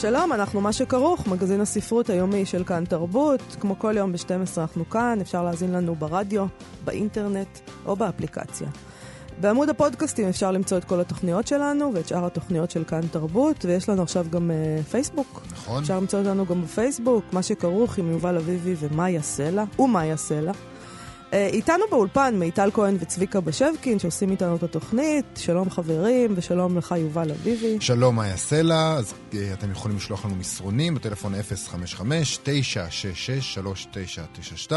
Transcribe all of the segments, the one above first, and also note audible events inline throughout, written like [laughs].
שלום, אנחנו מה שכרוך, מגזין הספרות היומי של כאן תרבות. כמו כל יום ב-12 אנחנו כאן, אפשר להאזין לנו ברדיו, באינטרנט או באפליקציה. בעמוד הפודקאסטים אפשר למצוא את כל התוכניות שלנו ואת שאר התוכניות של כאן תרבות, ויש לנו עכשיו גם uh, פייסבוק. נכון. אפשר למצוא אותנו גם בפייסבוק, מה שכרוך עם יובל אביבי ומאיה סלע, ומאיה סלע. Uh, איתנו באולפן מיטל כהן וצביקה בשבקין, שעושים איתנו את התוכנית. שלום חברים, ושלום לך יובל אביבי. שלום, מאיה סלע, אז uh, אתם יכולים לשלוח לנו מסרונים בטלפון 055-966-3992,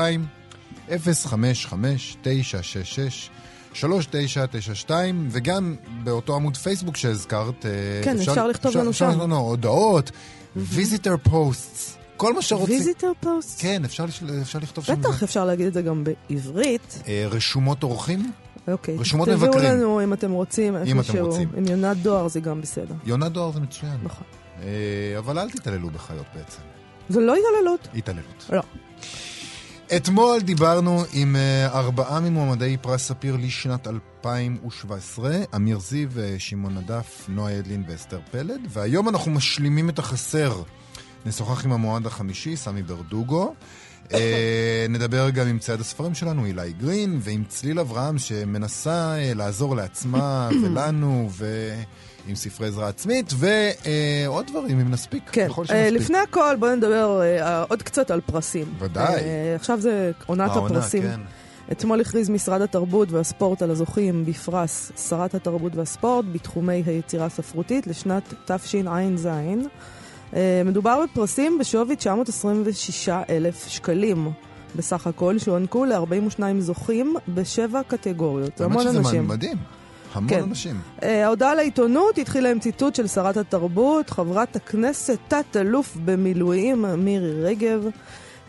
055-966-3992, וגם באותו עמוד פייסבוק שהזכרת, אה, כן, אפשר לכתוב לנו אפשר שם. לנו הודעות, visitor posts, כל מה שרוצים. Visitor post? כן, אפשר, אפשר לכתוב שם. בטח, אפשר להגיד את זה גם בעברית. אה, רשומות אורחים, אוקיי. רשומות תביאו מבקרים. לנו אם אתם רוצים, אם אתם איפשהו. רוצים. עם יונת דואר זה גם בסדר. יונת דואר זה מצוין. נכון. אה, אבל אל תתעללו בחיות בעצם. זו לא התעללות. התעללות. לא. אתמול דיברנו עם אה, ארבעה ממועמדי פרס ספיר לשנת 2017, אמיר זיו, אה, שמעון נדף, נועה אדלין ואסתר פלד, והיום אנחנו משלימים את החסר. נשוחח עם המועמד החמישי, סמי ברדוגו. אה, נדבר גם עם צייד הספרים שלנו, אילי גרין, ועם צליל אברהם, שמנסה אה, לעזור לעצמה [clears throat] ולנו, ועם ספרי עזרה עצמית, ועוד דברים, אם נספיק. כן. אה. לפני הכל, בואו נדבר אה, עוד קצת על פרסים. ודאי. אה, עכשיו זה עונת העונה, הפרסים. כן. אתמול הכריז משרד התרבות והספורט על הזוכים בפרס שרת התרבות והספורט בתחומי היצירה הספרותית לשנת תשע"ז. אה, מדובר בפרסים בשווי 926 אלף שקלים בסך הכל, שהוענקו ל-42 זוכים בשבע קטגוריות. זה האמת המון שזה אנשים. מדהים. המון כן. אנשים. אה, ההודעה לעיתונות התחילה עם ציטוט של שרת התרבות, חברת הכנסת תת-אלוף במילואים מירי רגב,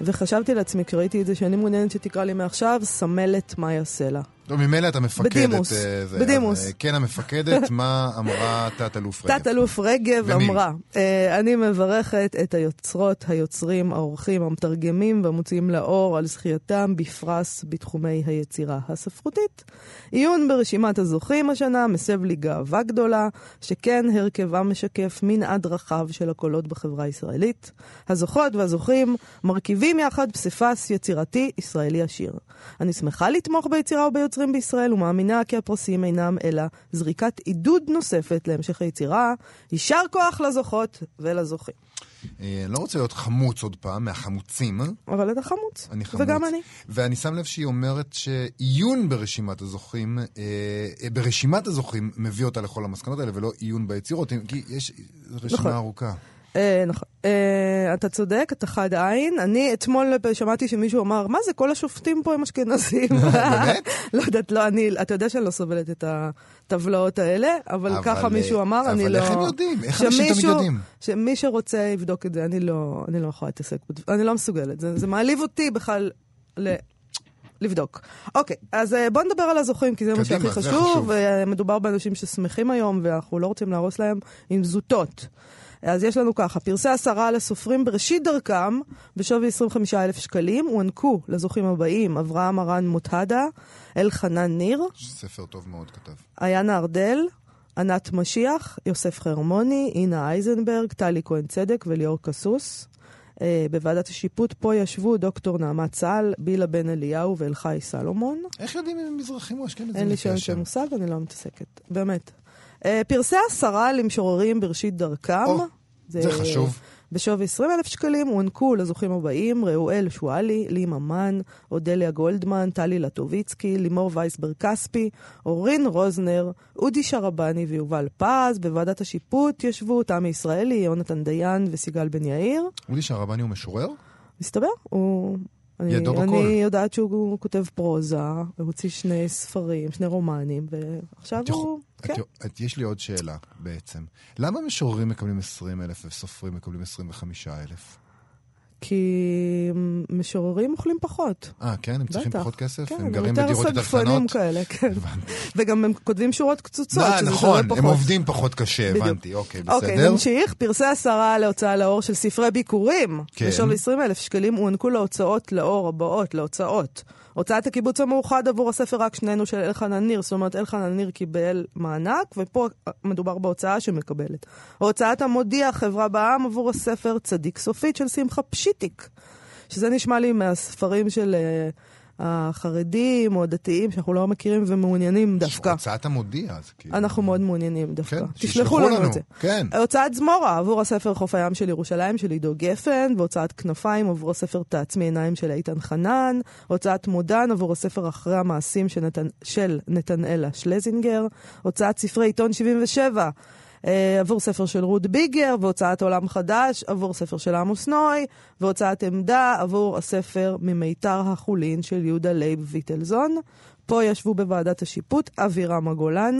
וחשבתי לעצמי, כשראיתי את זה, שאני מעוניינת שתקרא לי מעכשיו, סמלת מאיה סלע. טוב, ממילא אתה מפקדת. בדימוס. אה, זה, בדימוס. אז, אה, כן, המפקדת, מה אמרה תת-אלוף רגב? תת-אלוף רגב? אמרה, אה, אני מברכת את היוצרות, היוצרים, האורחים, המתרגמים והמוציאים לאור על זכייתם בפרס בתחומי היצירה הספרותית. עיון ברשימת הזוכים השנה מסב לי גאווה גדולה, שכן הרכבה משקף מנעד רחב של הקולות בחברה הישראלית. הזוכות והזוכים מרכיבים יחד פסיפס יצירתי ישראלי עשיר. אני שמחה לתמוך ביצירה וביוצרים בישראל ומאמינה כי הפרסים אינם אלא זריקת עידוד נוספת להמשך היצירה. יישר כוח לזוכות ולזוכים. אה, אני לא רוצה להיות חמוץ עוד פעם, מהחמוצים. אה? אבל אתה חמוץ. אני חמוץ. וגם אני. ואני שם לב שהיא אומרת שעיון ברשימת הזוכים, אה, אה, ברשימת הזוכים מביא אותה לכל המסקנות האלה, ולא עיון ביצירות, כי יש רשימה נכון. ארוכה. אה, נכון. אה, אתה צודק, אתה חד עין. אני אתמול שמעתי שמישהו אמר, מה זה, כל השופטים פה הם אשכנזים. [laughs] באמת? לא יודעת, לא, אני, אתה יודע שאני לא סובלת את הטבלאות האלה, אבל, אבל, ככה אה, מישהו אמר, אבל אני לא... איך הם יודעים? איך אנשים תמיד יודעים? שמי שרוצה יבדוק את זה, אני לא, לא יכולה להתעסק, בד- אני לא מסוגלת. זה, מעליב אותי בכלל. לבדוק. אוקיי, אז בואו נדבר על הזוכים, כי זה מה שהכי חשוב. ומדובר באנשים ששמחים היום, ואנחנו לא רוצים להרוס להם עם זוטות. אז יש לנו ככה, פרסי עשרה לסופרים בראשית דרכם, בשווי 25,000 שקלים, הוענקו לזוכים הבאים, אברהם ארן מוטהדה, אלחנן ניר, ספר טוב מאוד כתב. איינה ארדל, ענת משיח, יוסף חרמוני, אינה אייזנברג, טלי כהן צדק וליאור קסוס. אה, בוועדת השיפוט פה ישבו דוקטור נעמת צה"ל, בילה בן אליהו ואלחי סלומון. איך יודעים אם הם מזרחים או אשכנזים? אין לי שם? של מושג, אני לא מתעסקת. באמת. אה, פרסי עשרה למשוררים בראשית דרכם. או, זה חשוב. בשווי 20 אלף שקלים הוענקו לזוכים הבאים ראואל שואלי, לי ממן, אודליה גולדמן, טלי לטוביצקי, לימור וייסברג כספי, אורין רוזנר, אודי שרבני ויובל פז. בוועדת השיפוט ישבו תמי ישראלי, יונתן דיין וסיגל בן יאיר. אודי שהרבני הוא משורר? מסתבר, הוא... אני, ידו בכל. אני יודעת שהוא כותב פרוזה, הוא הוציא שני ספרים, שני רומנים, ועכשיו את הוא... את כן. את- יש לי עוד שאלה בעצם. למה משוררים מקבלים 20 אלף וסופרים מקבלים 25 אלף? כי משוררים אוכלים פחות. אה, כן? הם צריכים בטח. פחות כסף? כן, הם גרים יותר בדירות יותר סגפנים קטנות? כאלה, כן. הבנתי. וגם הם כותבים שורות קצוצות, שזה נכון, שווה הם פחות. עובדים פחות קשה, בדיוק. הבנתי. אוקיי, אוקיי, בסדר. נמשיך. פרסי השרה להוצאה לאור של ספרי ביקורים. כן. בשווי 20 אלף שקלים הוענקו להוצאות לאור הבאות, להוצאות. הוצאת הקיבוץ המאוחד עבור הספר רק שנינו של אלחנן ניר, זאת אומרת אלחנן ניר קיבל מענק, ופה מדובר בהוצאה שמקבלת. הוצאת המודיע, חברה בעם, עבור הספר צדיק סופית של שמחה פשיטיק. שזה נשמע לי מהספרים של אה, החרדים או הדתיים, שאנחנו לא מכירים ומעוניינים דווקא. הוצאת המודיע, אז כאילו... אנחנו מאוד מעוניינים דווקא. כן, תשלחו לנו לנו, את זה. כן. הוצאת זמורה עבור הספר חוף הים של ירושלים של עידו גפן, והוצאת כנפיים עבור הספר תעצמי עיניים של איתן חנן, הוצאת מודן עבור הספר אחרי המעשים של, נתנ... של נתנאלה שלזינגר, הוצאת ספרי עיתון 77 אה, עבור ספר של רות ביגר, והוצאת עולם חדש עבור ספר של עמוס נוי, והוצאת עמדה עבור הספר ממיתר החולין של יהודה לייב ויטלזון. פה ישבו בוועדת השיפוט אבירמה גולן,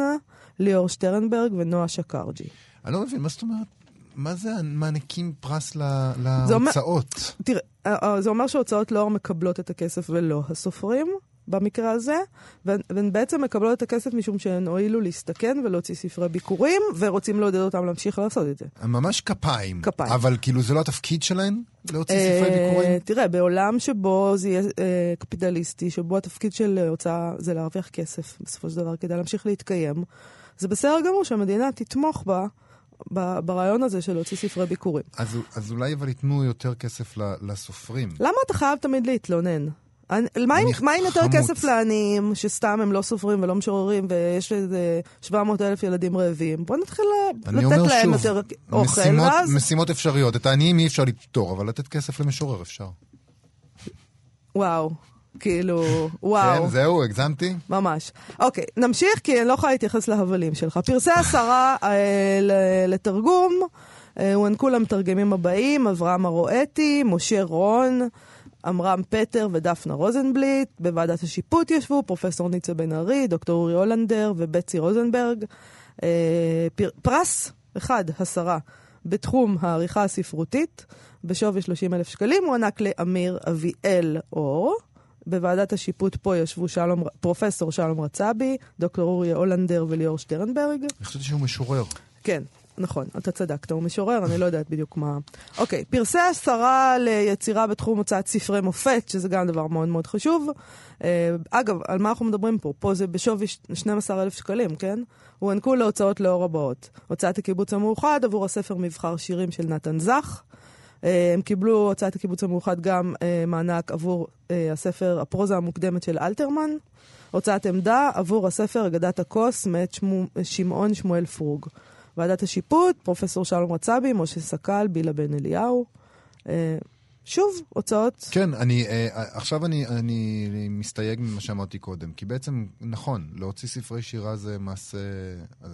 ליאור שטרנברג ונועה שקרג'י. אני לא מבין, מה זאת אומרת? מה זה מעניקים פרס ל- זה אומר- להוצאות? תראה, אה, אה, זה אומר שהוצאות לאור מקבלות את הכסף ולא הסופרים, במקרה הזה, והן בעצם מקבלות את הכסף משום שהן הואילו להסתכן ולהוציא ספרי ביקורים, ורוצים לעודד אותם להמשיך לעשות את זה. ממש כפיים. כפיים. אבל כאילו זה לא התפקיד שלהם? להוציא אה, ספרי ביקורים? תראה, בעולם שבו זה יהיה אה, קפיטליסטי, שבו התפקיד של אה, הוצאה זה להרוויח כסף, בסופו של דבר, כדי להמשיך להתקיים, זה בסדר גמור שהמדינה תתמוך בה. ברעיון הזה של להוציא ספרי ביקורים. אז, אז אולי אבל ייתנו יותר כסף ל- לסופרים. למה אתה חייב תמיד להתלונן? מה אם- יותר. כסף לעניים, שסתם הם לא סופרים ולא משוררים, ויש איזה 700 אלף ילדים רעבים? בוא נתחיל לתת להם יותר אוכל, ואז... משימות אפשריות. את העניים אי אפשר לפתור, אבל לתת כסף למשורר אפשר. וואו, כאילו, [laughs] וואו. כן, זהו, הגזמתי? ממש. אוקיי, נמשיך, כי אני לא יכולה להתייחס להבלים שלך. פרסי [laughs] השרה אה, לתרגום אה, הוענקו למתרגמים הבאים, אברהם הרואטי, משה רון, עמרם פטר ודפנה רוזנבליט. בוועדת השיפוט ישבו פרופסור ניצה בן ארי, דוקטור אורי הולנדר ובצי רוזנברג. אה, פר, פרס אחד, השרה, בתחום העריכה הספרותית, בשווי 30 אלף שקלים, הוענק לאמיר אביאל אור. בוועדת השיפוט פה ישבו שלום, פרופסור שלום רצבי, דוקטור אורי הולנדר וליאור שטרנברג. אני חשבתי שהוא משורר. כן, נכון, אתה צדקת, הוא משורר, אני לא יודעת בדיוק מה... אוקיי, פרסי השרה ליצירה בתחום הוצאת ספרי מופת, שזה גם דבר מאוד מאוד חשוב. אה, אגב, על מה אנחנו מדברים פה? פה זה בשווי 12,000 שקלים, כן? הוענקו להוצאות לאור הבאות. הוצאת הקיבוץ המאוחד עבור הספר מבחר שירים של נתן זך. אה, הם קיבלו, הוצאת הקיבוץ המאוחד, גם אה, מענק עבור הספר הפרוזה המוקדמת של אלתרמן. הוצאת עמדה עבור הספר אגדת הכוס מאת שמעון שמואל פרוג. ועדת השיפוט, פרופסור שלום רצבי, משה סקל, בילה בן אליהו. אה, שוב, הוצאות. כן, אני, אה, עכשיו אני, אני מסתייג ממה שאמרתי קודם, כי בעצם, נכון, להוציא ספרי שירה זה מעשה, אה,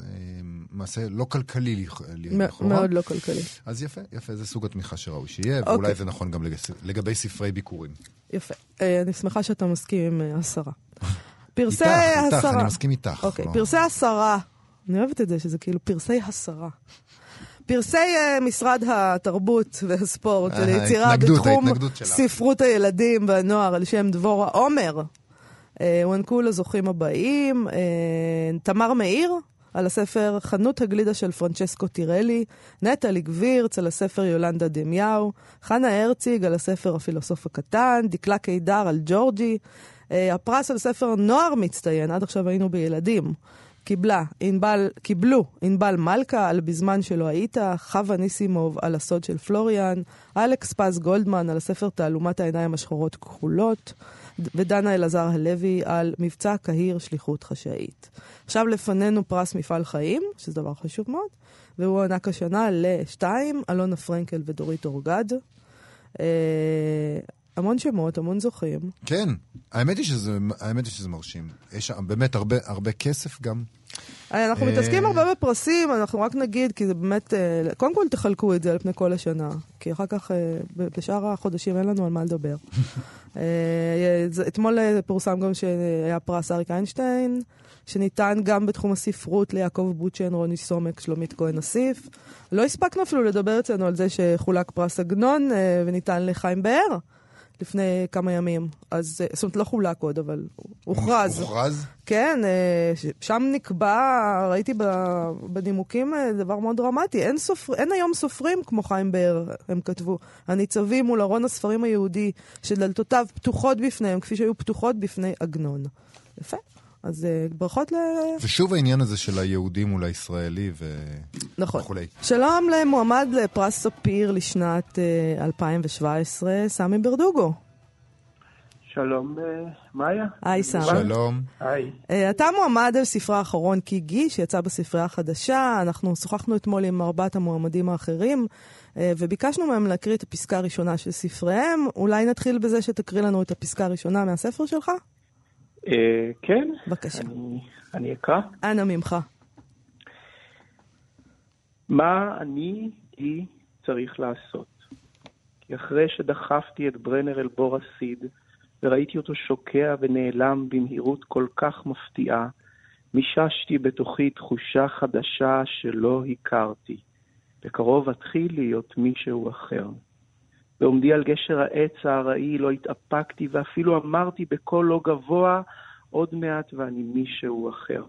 מעשה לא כלכלי לכאורה. מאוד לא כלכלי. אז יפה, יפה, זה סוג התמיכה שראוי שיהיה, אוקיי. ואולי זה נכון גם לגבי, ספרי ביקורים. יפה. אה, אני שמחה שאתה מסכים עם אה, השרה. [laughs] פרסי איתך, איתך, השרה. אני מסכים איתך. אוקיי, לא. פרסי השרה. אני אוהבת את זה, שזה כאילו פרסי השרה. פרסי uh, משרד התרבות והספורט אה, וליצירה ההתנגדות, בתחום. ספרות הילדים והנוער על שם דבורה עומר. Uh, הוענקו לזוכים הבאים, uh, תמר מאיר על הספר חנות הגלידה של פרנצ'סקו טירלי, נטלי גבירץ על הספר יולנדה דמיהו, חנה הרציג על הספר הפילוסוף הקטן, דקלה קידר על ג'ורג'י, הפרס על ספר נוער מצטיין, עד עכשיו היינו בילדים. קיבלה, ענבל, קיבלו ענבל מלכה על בזמן שלא היית, חווה ניסימוב על הסוד של פלוריאן, אלכס פז גולדמן על הספר תעלומת העיניים השחורות כחולות, ודנה אלעזר הלוי על מבצע קהיר שליחות חשאית. עכשיו לפנינו פרס מפעל חיים, שזה דבר חשוב מאוד, והוא הוענק השנה לשתיים, אלונה פרנקל ודורית אורגד. המון שמות, המון זוכים. כן, האמת היא שזה, האמת היא שזה מרשים. יש שם באמת הרבה, הרבה כסף גם. אנחנו אה, מתעסקים הרבה בפרסים, אנחנו רק נגיד, כי זה באמת, אה, קודם כל תחלקו את זה על פני כל השנה, כי אחר כך אה, בשאר החודשים אין לנו על מה לדבר. [laughs] אתמול פורסם גם שהיה פרס אריק איינשטיין, שניתן גם בתחום הספרות ליעקב בוטשן, רוני סומק, שלומית כהן אסיף. לא הספקנו אפילו לדבר אצלנו על זה שחולק פרס עגנון וניתן לחיים באר. לפני כמה ימים. אז, אה, זאת אומרת, לא חולק עוד, אבל הוכרז. הוכרז? כן, אה, שם נקבע, ראיתי בנימוקים אה, דבר מאוד דרמטי. אין, סופר, אין היום סופרים כמו חיים באר, הם כתבו. הניצבים מול ארון הספרים היהודי, שדלתותיו פתוחות בפניהם, כפי שהיו פתוחות בפני עגנון. יפה. אז אה, ברכות ל... ושוב העניין הזה של היהודי מול הישראלי נכון. וכולי. שלום למועמד לפרס ספיר לשנת אה, 2017, סמי ברדוגו. שלום, אה, מאיה. היי, סמי. שלום. היי. אה, אתה מועמד על ספרה האחרון קיגי, שיצא בספרייה החדשה. אנחנו שוחחנו אתמול עם ארבעת המועמדים האחרים, אה, וביקשנו מהם להקריא את הפסקה הראשונה של ספריהם. אולי נתחיל בזה שתקריא לנו את הפסקה הראשונה מהספר שלך? אה, כן, בבקשה. אני, אני אקרא. אנא ממך. מה אני, היא, צריך לעשות? כי אחרי שדחפתי את ברנר אל בור הסיד, וראיתי אותו שוקע ונעלם במהירות כל כך מפתיעה, מיששתי בתוכי תחושה חדשה שלא הכרתי. בקרוב אתחיל להיות מישהו אחר. בעומדי על גשר העץ הארעי לא התאפקתי ואפילו אמרתי בקול לא גבוה, עוד מעט ואני מישהו אחר.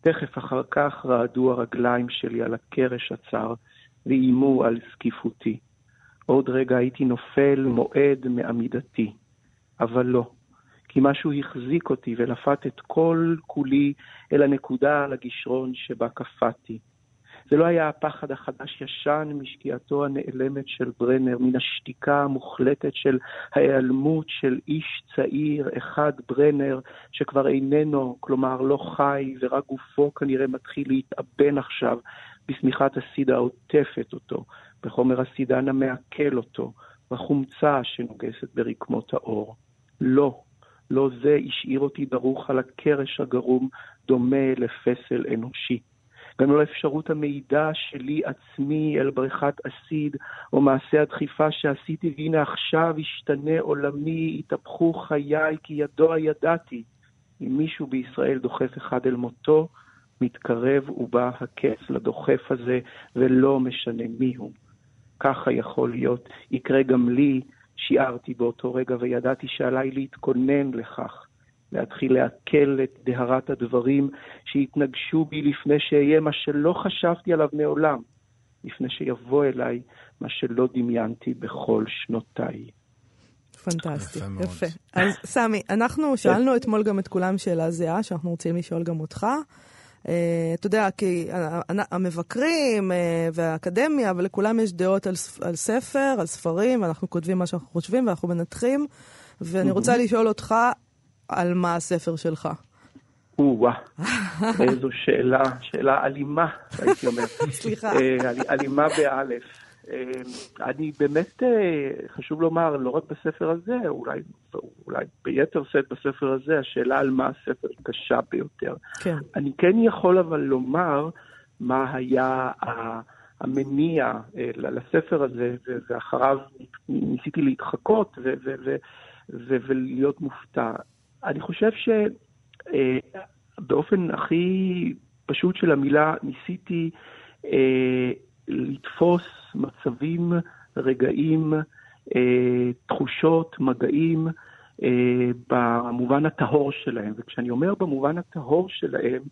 תכף אחר כך רעדו הרגליים שלי על הקרש הצר ואיימו על זקיפותי. עוד רגע הייתי נופל מועד מעמידתי. אבל לא, כי משהו החזיק אותי ולפת את כל כולי אל הנקודה על הגשרון שבה קפאתי. זה לא היה הפחד החדש-ישן משקיעתו הנעלמת של ברנר, מן השתיקה המוחלטת של ההיעלמות של איש צעיר, אחד ברנר, שכבר איננו, כלומר לא חי, ורק גופו כנראה מתחיל להתאבן עכשיו בשמיכת הסיד העוטפת אותו, בחומר הסידן המעכל אותו, בחומצה שנוגסת ברקמות האור. לא, לא זה השאיר אותי דרוך על הקרש הגרום, דומה לפסל אנושי. גם לא לאפשרות המעידה שלי עצמי אל בריכת אסיד, או מעשה הדחיפה שעשיתי, והנה עכשיו ישתנה עולמי, יתהפכו חיי, כי ידוע ידעתי. אם מישהו בישראל דוחף אחד אל מותו, מתקרב ובא הקץ לדוחף הזה, ולא משנה מיהו. ככה יכול להיות, יקרה גם לי, שיערתי באותו רגע וידעתי שעליי להתכונן לכך. להתחיל לעכל את דהרת הדברים שהתנגשו בי לפני שאהיה מה שלא חשבתי עליו מעולם, לפני שיבוא אליי מה שלא דמיינתי בכל שנותיי. פנטסטי, יפה מאוד. יפה. אז סמי, אנחנו שאלנו אתמול גם את כולם שאלה זהה, שאנחנו רוצים לשאול גם אותך. Uh, אתה יודע, כי ה- ה- המבקרים uh, והאקדמיה, ולכולם יש דעות על, על ספר, על ספרים, ואנחנו כותבים מה שאנחנו חושבים ואנחנו מנתחים, ואני רוצה לשאול אותך על מה הספר שלך. או-אה, איזו שאלה, שאלה אלימה, הייתי אומר. [laughs] סליחה. אה, אל- אלימה באלף. אה, אני באמת, אה, חשוב לומר, לא רק בספר הזה, אולי, אולי ביתר שאת בספר הזה, השאלה על מה הספר היא קשה ביותר. כן. אני כן יכול אבל לומר מה היה המניע לספר הזה, ואחריו ניסיתי להתחקות ולהיות מופתע. אני חושב שבאופן הכי פשוט של המילה, ניסיתי אה, לתפוס מצבים, רגעים, אה, תחושות, מגעים, אה, במובן הטהור שלהם. וכשאני אומר במובן הטהור שלהם,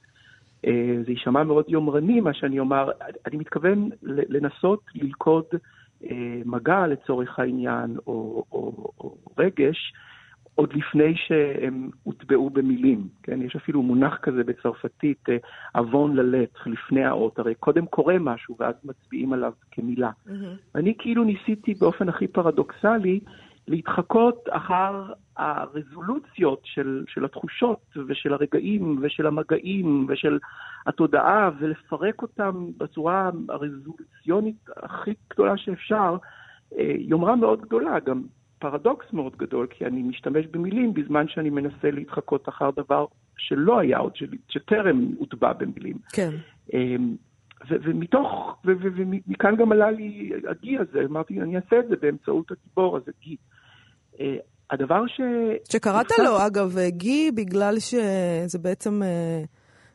אה, זה יישמע מאוד יומרני מה שאני אומר, אני מתכוון לנסות ללכוד אה, מגע לצורך העניין, או, או, או רגש, עוד לפני שהם הוטבעו במילים, כן? יש אפילו מונח כזה בצרפתית, אה, עוון ללט, לפני האות, הרי קודם קורה משהו ואז מצביעים עליו כמילה. אני כאילו ניסיתי באופן הכי פרדוקסלי להתחקות אחר הרזולוציות של, של התחושות ושל הרגעים ושל המגעים ושל התודעה ולפרק אותם בצורה הרזולוציונית הכי גדולה שאפשר. אה, יומרה מאוד גדולה, גם פרדוקס מאוד גדול, כי אני משתמש במילים בזמן שאני מנסה להתחקות אחר דבר שלא היה עוד, שטרם הוטבע במילים. כן. אמ, ומתוך, ומכאן גם עלה לי הגי הזה, אמרתי, אני אעשה את זה באמצעות הגיבור הזה, גי. אה, הדבר ש... שקראת לו, אגב, גי, בגלל שזה בעצם, אה,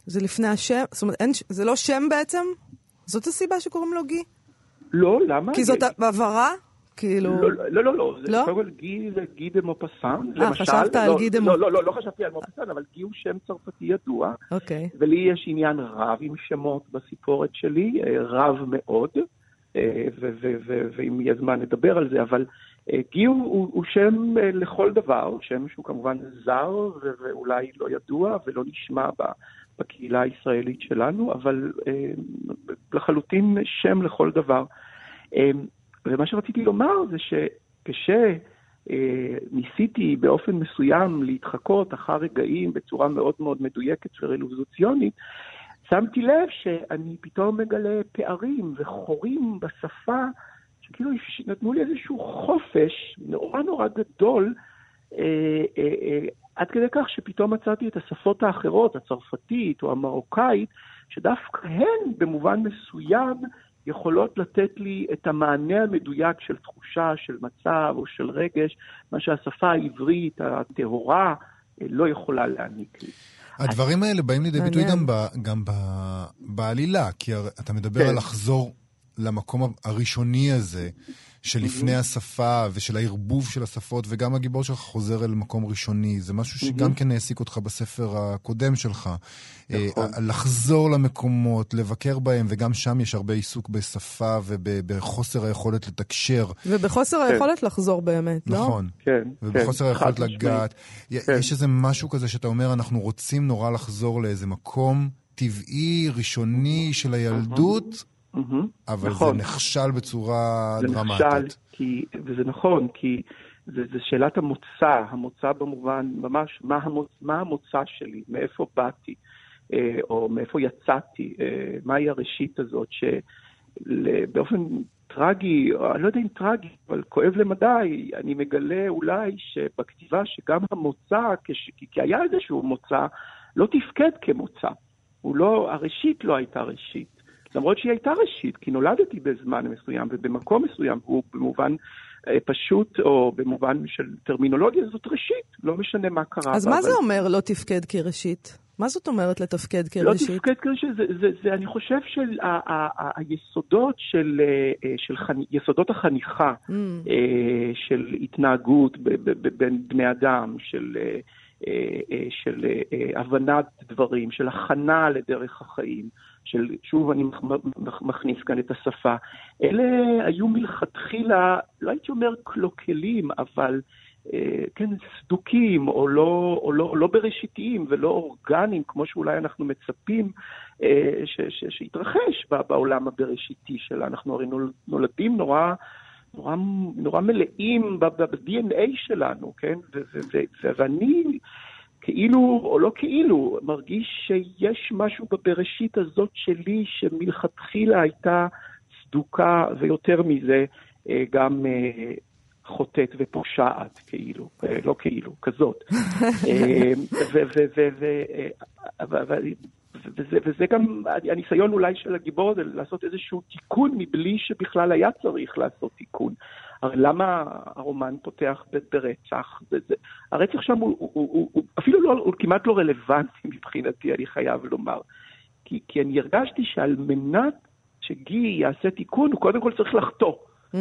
זה לפני השם, זאת אומרת, אין, זה לא שם בעצם? זאת הסיבה שקוראים לו גי? לא, למה? כי זאת הבהרה? כאילו... לא, לא, לא, לא. לא? קודם כל גי זה גי דה מופסן. אה, חשבת על לא, גי דה לא, לא, לא, לא חשבתי על מופסן, אבל גי הוא שם צרפתי ידוע. אוקיי. ולי יש עניין רב עם שמות בסיפורת שלי, אה, רב מאוד, אה, ואם יהיה זמן נדבר על זה, אבל אה, גי הוא, שם לכל דבר, שם שהוא כמובן זר ואולי לא ידוע ולא נשמע בקהילה הישראלית שלנו, אבל לחלוטין שם לכל דבר. ומה שרציתי לומר זה שכשניסיתי באופן מסוים להתחקות אחר רגעים בצורה מאוד מאוד מדויקת ורלוזוציונית, שמתי לב שאני פתאום מגלה פערים וחורים בשפה, שכאילו נתנו לי איזשהו חופש נורא נורא גדול, אה, אה, אה, עד כדי כך שפתאום מצאתי את השפות האחרות, הצרפתית או המרוקאית, שדווקא הן במובן מסוים יכולות לתת לי את המענה המדויק של תחושה, של מצב או של רגש, מה שהשפה העברית הטהורה אה, לא יכולה להעניק לי. הדברים האלה באים לידי ביטוי גם, ב, גם ב, בעלילה, כי אתה מדבר כן. על לחזור למקום הראשוני הזה, שלפני השפה ושל הערבוב של השפות, וגם הגיבור שלך חוזר אל מקום ראשוני. זה משהו שגם כן העסיק אותך בספר הקודם שלך. נכון. אה, לחזור למקומות, לבקר בהם, וגם שם יש הרבה עיסוק בשפה ובחוסר היכולת לתקשר. ובחוסר כן. היכולת לחזור באמת, לא? נכון. כן. ובחוסר כן. היכולת לגעת. כן. יש איזה משהו כזה שאתה אומר, אנחנו רוצים נורא לחזור לאיזה מקום טבעי, ראשוני של הילדות. אבל נכון. זה נכשל בצורה זה דרמטית. זה נכשל, כי, וזה נכון, כי זה, זה שאלת המוצא, המוצא במובן, ממש, מה, המוצ, מה המוצא שלי, מאיפה באתי, אה, או מאיפה יצאתי, אה, מהי הראשית הזאת, שבאופן טרגי, אני לא יודע אם טרגי, אבל כואב למדי, אני מגלה אולי שבכתיבה שגם המוצא, כש, כי היה איזשהו מוצא, לא תפקד כמוצא. הוא לא, הראשית לא הייתה ראשית. למרות שהיא הייתה ראשית, כי נולדתי בזמן מסוים ובמקום מסוים, הוא במובן אה, פשוט, או במובן של טרמינולוגיה, זאת ראשית, לא משנה מה קרה. אז מה אבל... זה אומר לא תפקד כראשית? מה זאת אומרת לתפקד לא כראשית? לא תפקד כראשית, זה, זה, זה, אני חושב שהיסודות של, אה, של חנ... יסודות החניכה mm. של התנהגות בין בני אדם, של... של הבנת דברים, של הכנה לדרך החיים, של, שוב אני מכניס כאן את השפה, אלה היו מלכתחילה, לא הייתי אומר קלוקלים, אבל אה, כן, סדוקים, או לא, או, לא, לא בראשיתיים ולא אורגניים, כמו שאולי אנחנו מצפים אה, ש, ש, שיתרחש בעולם הבראשיתי שלה. אנחנו הרי נולדים נורא... נורא, נורא מלאים ב-DNA שלנו, כן? ואני כאילו או לא כאילו, מרגיש שיש משהו בבראשית הזאת שלי שמלכתחילה הייתה סדוקה, ויותר מזה, אה, גם אה, חוטאת ופושעת, כאילו, אה, לא כאילו, כזאת. [laughs] וזה גם הניסיון אולי של הגיבור הזה לעשות איזשהו תיקון מבלי שבכלל היה צריך לעשות תיקון. הרי למה הרומן פותח ברצח? זה, זה, הרצח שם הוא, הוא, הוא, הוא אפילו לא, הוא כמעט לא רלוונטי [laughs] מבחינתי, אני חייב לומר. כי, כי אני הרגשתי שעל מנת שגי יעשה תיקון, הוא קודם כל צריך לחטוא. Mm.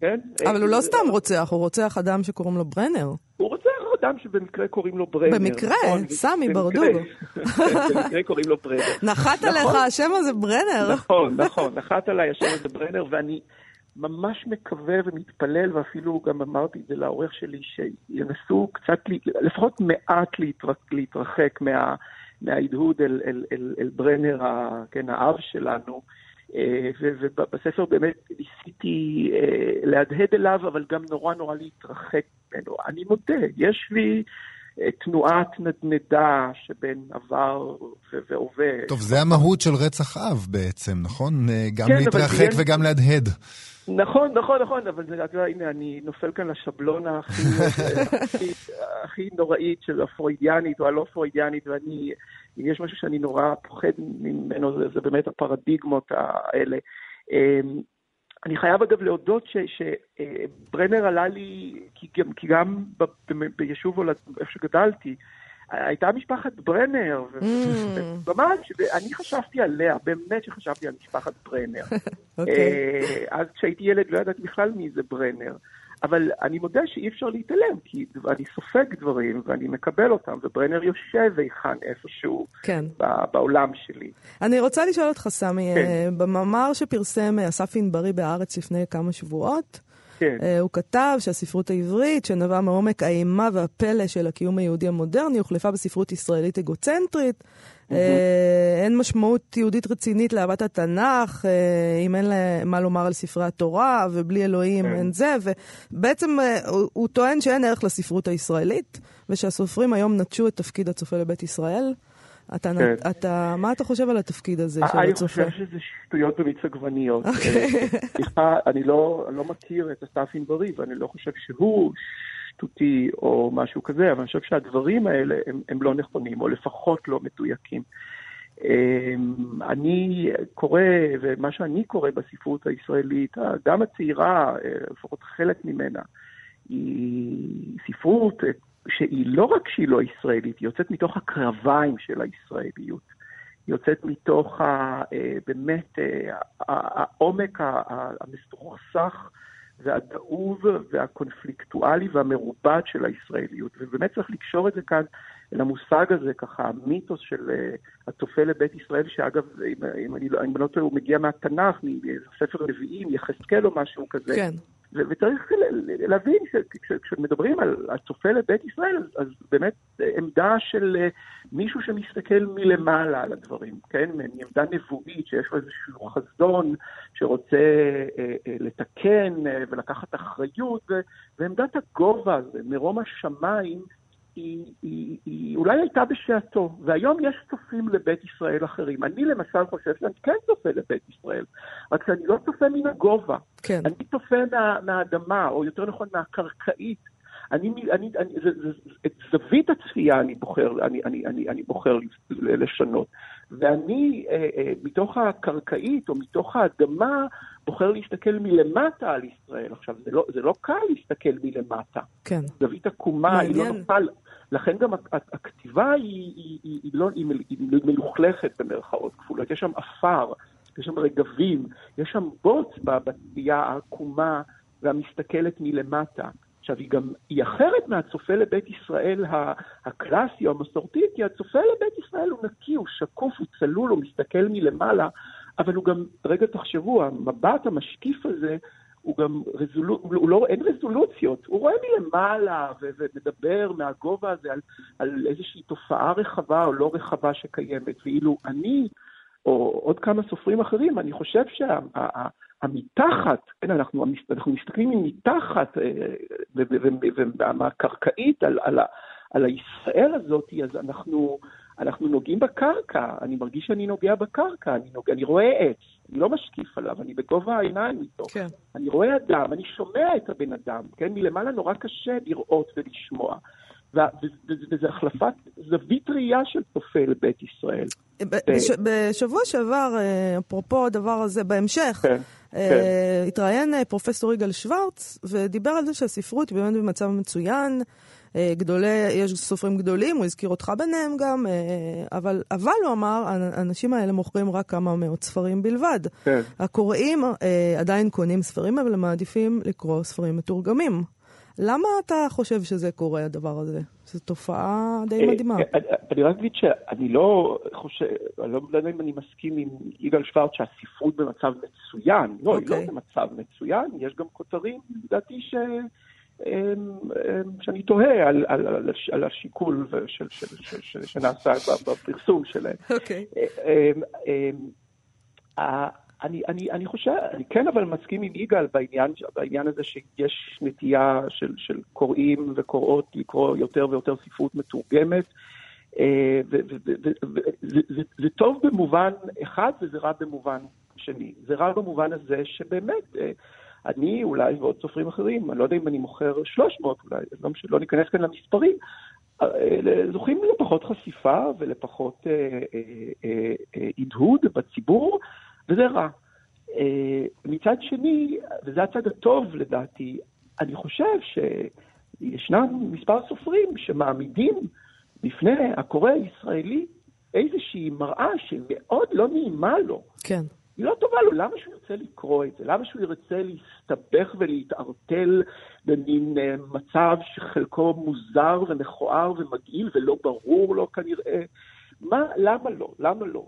כן? אבל הוא לא סתם רוצח, הוא רוצח אדם שקוראים לו ברנר. הוא רוצח אדם שבמקרה קוראים לו ברנר. במקרה, נכון? סמי ברדוגו. [laughs] במקרה קוראים לו ברנר. נחת עליך נכון. השם הזה ברנר. נכון, נכון, נחת עליי השם הזה ברנר, ואני ממש מקווה ומתפלל, ואפילו גם אמרתי את זה לעורך שלי, שינסו קצת, לפחות מעט להתרחק מה... מההדהוד אל, אל, אל, אל ברנר, כן, האב שלנו, ובספר באמת ניסיתי אה, להדהד אליו, אבל גם נורא נורא להתרחק ממנו. אני מודה, יש לי, תנועת נדנדה שבין עבר והווה. טוב, זה המהות של רצח אב בעצם, נכון? גם כן, להתרחק וגם להדהד. נכון, נכון, נכון, אבל זה, אתה יודע, הנה, אני נופל כאן לשבלונה הכי, הכי, הכי נוראית של הפרוידיאנית או הלא פרוידיאנית, ואני, אם יש משהו שאני נורא פוחד ממנו, זה, זה באמת הפרדיגמות האלה. אמ, אני חייב אגב להודות שברנר עלה לי, כי גם, כי גם ב, ביישוב הולד, איפה שגדלתי, הייתה משפחת ברנר, mm. ממש, אני חשבתי עליה, באמת שחשבתי על משפחת ברנר. [laughs] אוקיי. אה, אז כשהייתי ילד לא ידעתי בכלל מי זה ברנר. אבל אני מודה שאי אפשר להתעלם, כי אני סופג דברים ואני מקבל אותם, וברנר יושב היכן איפשהו כן. בעולם שלי. אני רוצה לשאול אותך, סמי, כן. אה, במאמר שפרסם אסף ענברי בהארץ לפני כמה שבועות, כן. Uh, הוא כתב שהספרות העברית, שנבעה מעומק האימה והפלא של הקיום היהודי המודרני, הוחלפה בספרות ישראלית אגוצנטרית. Mm-hmm. Uh, אין משמעות יהודית רצינית לאהבת התנ"ך, uh, אם אין לה מה לומר על ספרי התורה, ובלי אלוהים כן. אין זה, ובעצם הוא, הוא טוען שאין ערך לספרות הישראלית, ושהסופרים היום נטשו את תפקיד הצופה לבית ישראל. אתה, כן. אתה, מה אתה חושב על התפקיד הזה של אני הצופה? אני חושב שזה שטויות במיץ עגבניות. אוקיי. אה, סליחה, אני לא, לא מכיר את אסף ענברי, ואני לא חושב שהוא שטותי או משהו כזה, אבל אני חושב שהדברים האלה הם, הם לא נכונים, או לפחות לא מדויקים. אמ, אני קורא, ומה שאני קורא בספרות הישראלית, גם הצעירה, אה, לפחות חלק ממנה, היא ספרות שהיא לא רק שהיא לא ישראלית, היא יוצאת מתוך הקרביים של הישראליות. היא יוצאת מתוך ה, אה, באמת אה, העומק המסוכסך והדאוב והקונפליקטואלי והמרובד של הישראליות. ובאמת צריך לקשור את זה כאן למושג הזה, ככה, המיתוס של הצופה לבית ישראל, שאגב, אם, אם אני לא, לא טועה, הוא מגיע מהתנ"ך, מספר נביאים, יחזקאל או משהו כזה. כן. וצריך להבין שכשמדברים על הצופה לבית ישראל, אז, באמת עמדה של אה, מישהו שמסתכל מלמעלה על הדברים, כן? מעמדה נבואית שיש לו איזשהו חזון שרוצה אה, אה, לתקן ולקחת אחריות, ועמדת הגובה הזה, מרום השמיים, היא, היא, היא אולי הייתה בשעתו, והיום יש צופים לבית ישראל אחרים. אני למשל חושב שאני כן צופה לבית ישראל, רק שאני לא צופה מן הגובה. כן. אני צופה מה, מהאדמה, או יותר נכון מהקרקעית. אני, אני, אני, זה, זה, את זווית הצפייה אני בוחר, אני, אני, אני, אני בוחר לשנות. ואני, אה, אה, מתוך הקרקעית או מתוך האדמה, בוחר להסתכל מלמטה על ישראל. עכשיו, זה לא, זה לא קל להסתכל מלמטה. כן. זווית עקומה, היא לא נוכל... לכן גם הכתיבה היא, היא, היא, היא, לא, היא מלוכלכת במרכאות כפולות. יש שם עפר, יש שם רגבים, יש שם בוץ בצפייה העקומה והמסתכלת מלמטה. עכשיו, היא גם, היא אחרת מהצופה לבית ישראל הקלאסי או המסורתי, כי הצופה לבית ישראל הוא נקי, הוא שקוף, הוא צלול, הוא מסתכל מלמעלה, אבל הוא גם, רגע תחשבו, המבט המשקיף הזה, הוא גם, רזולו, הוא לא, אין רזולוציות, הוא רואה מלמעלה ו- ומדבר מהגובה הזה על, על איזושהי תופעה רחבה או לא רחבה שקיימת, ואילו אני, או עוד כמה סופרים אחרים, אני חושב שה... המתחת, כן, אנחנו, אנחנו מסתכלים מתחת ומהקרקעית על, על, על הישראל הזאת, אז אנחנו, אנחנו נוגעים בקרקע, אני מרגיש שאני נוגע בקרקע, אני, נוגע, אני רואה עץ, אני לא משקיף עליו, אני בגובה העיניים איתו. כן. אני רואה אדם, אני שומע את הבן אדם, כן? מלמעלה נורא קשה לראות ולשמוע. וזו החלפת זווית ראייה של צופה לבית ישראל. בשבוע שעבר, אה, אפרופו הדבר הזה, בהמשך, כן, אה, כן. התראיין אה, פרופסור יגאל שוורץ, ודיבר על זה שהספרות היא באמת במצב מצוין. גדולי, יש סופרים גדולים, הוא הזכיר אותך ביניהם גם, אבל, אבל הוא אמר, האנשים האלה מוכרים רק כמה מאות ספרים בלבד. כן. הקוראים עדיין קונים ספרים, אבל הם מעדיפים לקרוא ספרים מתורגמים. למה אתה חושב שזה קורה, הדבר הזה? זו תופעה די אה, מדהימה. אה, אני רק אגיד שאני לא חושב, אני לא יודע אם אני מסכים עם יגאל שוורץ שהספרות במצב מצוין. לא, היא לא אוקיי. במצב מצוין, יש גם כותרים, לדעתי, ש... שאני תוהה על, על, על, על השיקול של, של, של, של, שנעשה בפרסום שלהם. אוקיי. Okay. אה, אני, אני, אני חושב, אני כן אבל מסכים עם יגאל בעניין, בעניין הזה שיש נטייה של, של קוראים וקוראות לקרוא יותר ויותר ספרות מתורגמת. אה, זה טוב במובן אחד וזה רע במובן שני. זה רע במובן הזה שבאמת, אה, אני אולי ועוד סופרים אחרים, אני לא יודע אם אני מוכר 300 אולי, לא, לא ניכנס כאן למספרים, אה, זוכים לפחות חשיפה ולפחות הדהוד בציבור, וזה רע. מצד שני, וזה הצד הטוב לדעתי, אני חושב שישנם מספר סופרים שמעמידים בפני הקורא הישראלי איזושהי מראה שמאוד לא נעימה לו. כן. היא לא טובה לו, למה שהוא ירצה לקרוא את זה? למה שהוא ירצה להסתבך ולהתערטל במין uh, מצב שחלקו מוזר ומכוער ומגעיל ולא ברור לו כנראה? מה, למה לא? למה לא?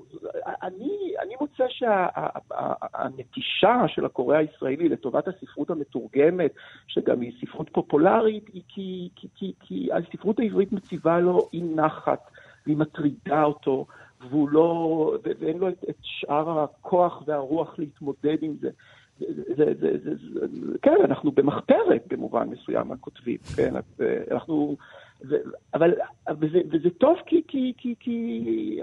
אני, אני מוצא שהנטישה שה, של הקורא הישראלי לטובת הספרות המתורגמת, שגם היא ספרות פופולרית, היא כי, כי, כי, כי הספרות העברית מציבה לו אי נחת, והיא מטרידה אותו, והוא לא, ואין לו את, את שאר הכוח והרוח להתמודד עם זה. זה, זה, זה, זה, כן, אנחנו במחתרת במובן מסוים, הכותבים, כן, אנחנו ו, אבל, וזה, וזה טוב כי, כי, כי, כי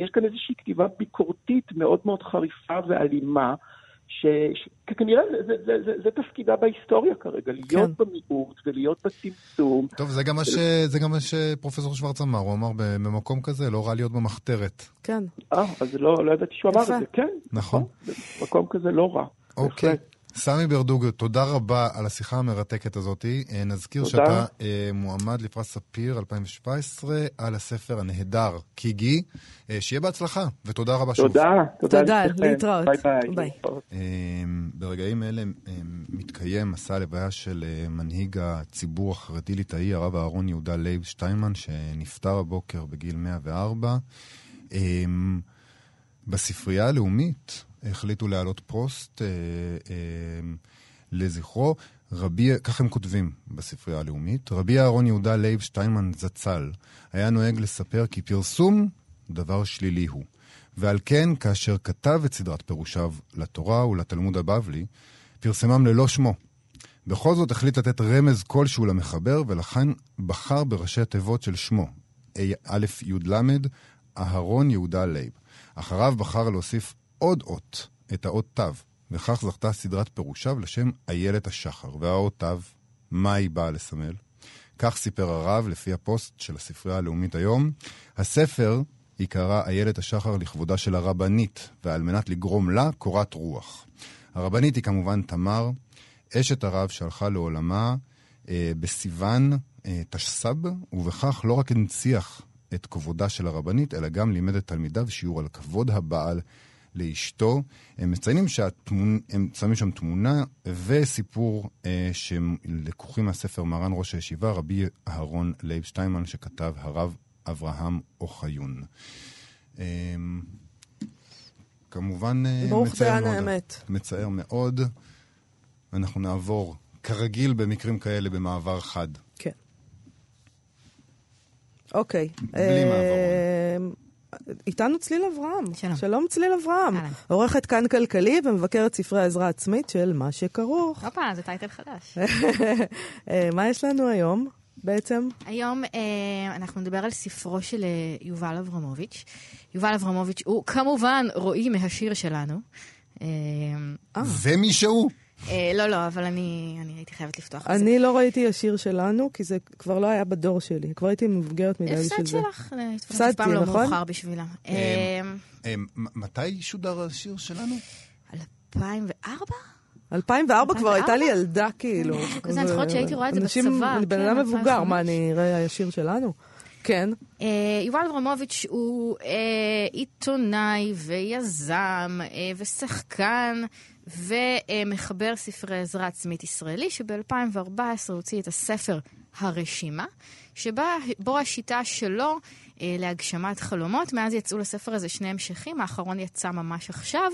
יש כאן איזושהי כתיבה ביקורתית מאוד מאוד חריפה ואלימה, שכנראה זה, זה, זה, זה, זה תפקידה בהיסטוריה כרגע, להיות כן. במיעוט ולהיות בצמצום. טוב, זה גם, מה ש, זה גם מה שפרופסור שוורץ אמר, הוא אמר במקום כזה, לא רע להיות במחתרת. כן. אה, אז לא, לא ידעתי שהוא אמר את זה, כן. נכון. במקום כזה לא רע. אוקיי. סמי ברדוגו, תודה רבה על השיחה המרתקת הזאת. אה, נזכיר תודה. שאתה אה, מועמד לפרס ספיר 2017 על הספר הנהדר, קיגי. אה, שיהיה בהצלחה, ותודה רבה שוב. תודה, תודה. תודה, להתראות. ביי ביי. ביי. ברגעים אלה מתקיים מסע הלוויה של מנהיג הציבור החרדי-ליטאי, הרב אהרון יהודה לייב שטיינמן, שנפטר הבוקר בגיל 104. בספרייה הלאומית החליטו להעלות פוסט אה, אה, לזכרו. רבי, כך הם כותבים בספרייה הלאומית, רבי אהרון יהודה לייב שטיינמן זצ"ל היה נוהג לספר כי פרסום דבר שלילי הוא. ועל כן, כאשר כתב את סדרת פירושיו לתורה ולתלמוד הבבלי, פרסמם ללא שמו. בכל זאת החליט לתת רמז כלשהו למחבר, ולכן בחר בראשי התיבות של שמו, א' י' ל', אהרון יהודה לייב. אחריו בחר להוסיף עוד אות, את האות תו, וכך זכתה סדרת פירושיו לשם איילת השחר. והאות תו, מה היא באה לסמל? כך סיפר הרב לפי הפוסט של הספרייה הלאומית היום. הספר ייקרא איילת השחר לכבודה של הרבנית, ועל מנת לגרום לה קורת רוח. הרבנית היא כמובן תמר, אשת הרב שהלכה לעולמה אה, בסיוון אה, תשס"ב, ובכך לא רק הנציח את כבודה של הרבנית, אלא גם לימד את תלמידיו שיעור על כבוד הבעל לאשתו. הם מציינים שהתמונ... הם שמים שם תמונה וסיפור אה, שהם לקוחים מהספר מרן ראש הישיבה, רבי אהרון לייב שטיינמן, שכתב הרב אברהם אוחיון. אה, כמובן, מצער מאוד. האמת. מצער מאוד. אנחנו נעבור, כרגיל במקרים כאלה, במעבר חד. כן. אוקיי. בלי. אה, איתנו צליל אברהם. שלום. שלום צליל אברהם. עורכת כאן כלכלי ומבקרת ספרי העזרה העצמית של מה שכרוך. הופה, זה טייטל חדש. [laughs] אה, מה יש לנו היום? בעצם? היום אה, אנחנו נדבר על ספרו של יובל אברמוביץ'. יובל אברמוביץ' הוא כמובן רועי מהשיר שלנו. אה, ומישהו. אה, לא, לא, אבל אני, אני הייתי חייבת לפתוח את זה. אני לא ראיתי השיר שלנו, כי זה כבר לא היה בדור שלי. כבר הייתי מבוגרת מדי בשביל זה. הפסד שלך, הפסדתי, אה, פעם לא נכון? מאוחר בשבילה. אה, מתי שודר השיר שלנו? 2004? 2004 כבר הייתה לי ילדה, כאילו. כזה, אני זוכרת שהייתי רואה את זה בצבא. אני בן כן, אדם מבוגר, מה, אני אראה השיר שלנו? כן. יובל אברמוביץ' הוא עיתונאי ויזם ושחקן ומחבר ספרי עזרה עצמית ישראלי, שב-2014 הוציא את הספר הרשימה, שבו השיטה שלו אה, להגשמת חלומות. מאז יצאו לספר הזה שני המשכים, האחרון יצא ממש עכשיו,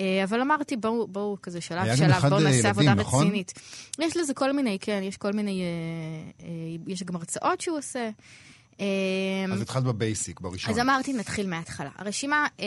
אה, אבל אמרתי, בואו בוא, כזה שלב שלב, בואו נעשה עבודה נכון? רצינית. יש לזה כל מיני, כן, יש כל מיני, אה, אה, יש גם הרצאות שהוא עושה. אה, אז התחלת בבייסיק, בראשון. אז אמרתי, נתחיל מההתחלה. הרשימה, אה,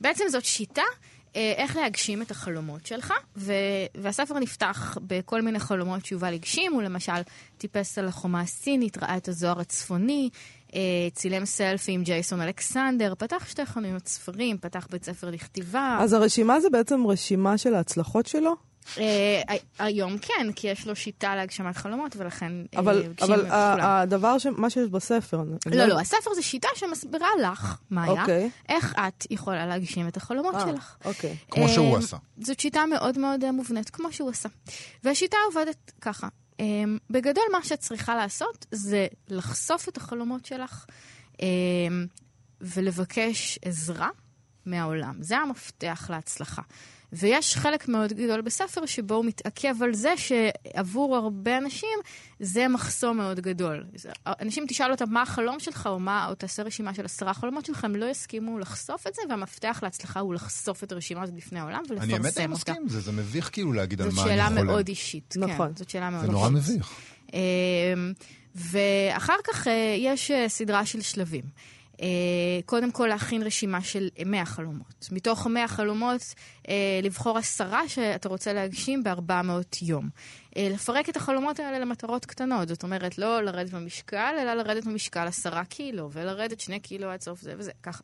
בעצם זאת שיטה אה, איך להגשים את החלומות שלך, ו- והספר נפתח בכל מיני חלומות שיובל הגשים, הוא למשל טיפס על החומה הסינית, ראה את הזוהר הצפוני, אה, צילם סלפי עם ג'ייסון אלכסנדר, פתח שתי חנויות ספרים, פתח בית ספר לכתיבה. אז הרשימה זה בעצם רשימה של ההצלחות שלו? אה, היום כן, כי יש לו שיטה להגשמת חלומות, ולכן אה, אבל, אבל את ה- כולם. הדבר, ש... מה שיש בספר... לא, לא, הספר זה שיטה שמסבירה לך, מאיה, אוקיי. איך את יכולה להגשים את החלומות אה, שלך. אוקיי. כמו שהוא אה, עשה. זאת שיטה מאוד מאוד אה, מובנית, כמו שהוא עשה. והשיטה עובדת ככה. אה, בגדול, מה שאת צריכה לעשות זה לחשוף את החלומות שלך אה, ולבקש עזרה מהעולם. זה המפתח להצלחה. ויש חלק מאוד גדול בספר שבו הוא מתעכב על זה שעבור הרבה אנשים זה מחסום מאוד גדול. זה- אנשים תשאל אותם מה החלום שלך, או, מה, או תעשה רשימה של עשרה חלומות שלך, הם לא יסכימו לחשוף את זה, והמפתח להצלחה הוא לחשוף את הרשימה הזאת בפני העולם אני האמת אני ולפרסם אותה. מסכים עם זה, זה מביך כאילו להגיד על זאת מה אני שאלה חולם. מאוד אישית. נכון. כן, זאת שאלה מאוד זה אישית. נורא מביך. אמ, ואחר כך אה, יש אה, סדרה של שלבים. אה, קודם כל להכין רשימה של 100 חלומות. מתוך 100 חלומות, אה, לבחור עשרה שאתה רוצה להגשים ב-400 יום. אה, לפרק את החלומות האלה למטרות קטנות. זאת אומרת, לא לרדת במשקל, אלא לרדת במשקל 10 קילו, ולרדת 2 קילו עד סוף זה וזה, ככה.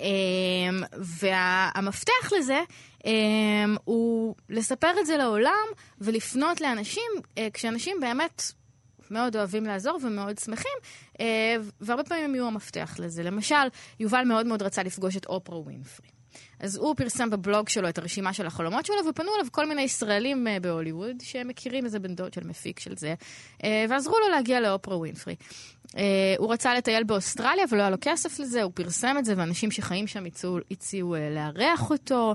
אמ, והמפתח לזה אמ, הוא לספר את זה לעולם ולפנות לאנשים, אה, כשאנשים באמת מאוד אוהבים לעזור ומאוד שמחים, אה, והרבה פעמים הם יהיו המפתח לזה. למשל, יובל מאוד מאוד רצה לפגוש את אופרה ווינפרי. אז הוא פרסם בבלוג שלו את הרשימה של החלומות שלו, ופנו אליו כל מיני ישראלים אה, בהוליווד, שמכירים איזה בן דוד של מפיק של זה, אה, ועזרו לו להגיע לאופרה ווינפרי. אה, הוא רצה לטייל באוסטרליה, אבל לא היה לו כסף לזה, הוא פרסם את זה, ואנשים שחיים שם הציעו, הציעו לארח אותו.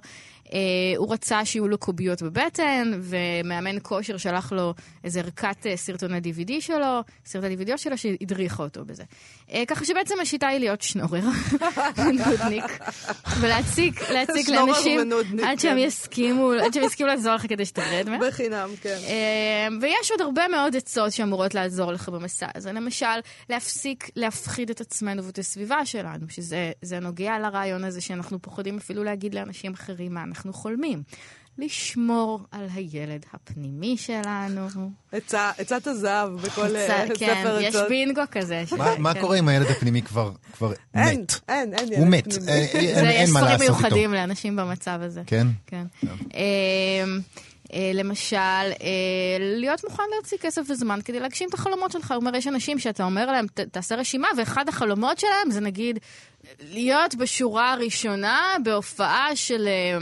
הוא רצה שיהיו לו קוביות בבטן, ומאמן כושר שלח לו איזה ערכת סרטוני DVD שלו, סרטי DVD שלו, שהדריכה אותו בזה. ככה שבעצם השיטה היא להיות שנורר, [laughs] נודניק, ולהציק להציק שנורר לאנשים עד שהם כן. יסכימו, עד שהם יסכימו לעזור לך כדי שתרד מהם. בחינם, כן. אה, ויש עוד הרבה מאוד עצות שאמורות לעזור לך במסע הזה. למשל, להפסיק להפחיד את עצמנו ואת הסביבה שלנו, שזה זה נוגע לרעיון הזה שאנחנו פוחדים אפילו להגיד לאנשים אחרים מה אנחנו חולמים. לשמור על הילד הפנימי שלנו. עצת הזהב בכל אה, קצת, כן, ספר יש עצות. בינגו כזה. מה- מה כן. קורה אם הילד הפנימי כבר אין, מת? אין, אין ילד הוא מת, פנימי. אה, אין אין יש מה ספרים לעשות איתו. מיוחדים לאנשים במצב הזה. כן? כן. אמ, אה, למשל, אה, להיות מוכן להוציא כסף וזמן כדי להגשים את החלומות שלך. הוא אומר, יש אנשים שאתה אומר להם, "ת- תעשה רשימה, ואחד החלומות שלהם זה נגיד להיות בשורה הראשונה בהופעה של, אה,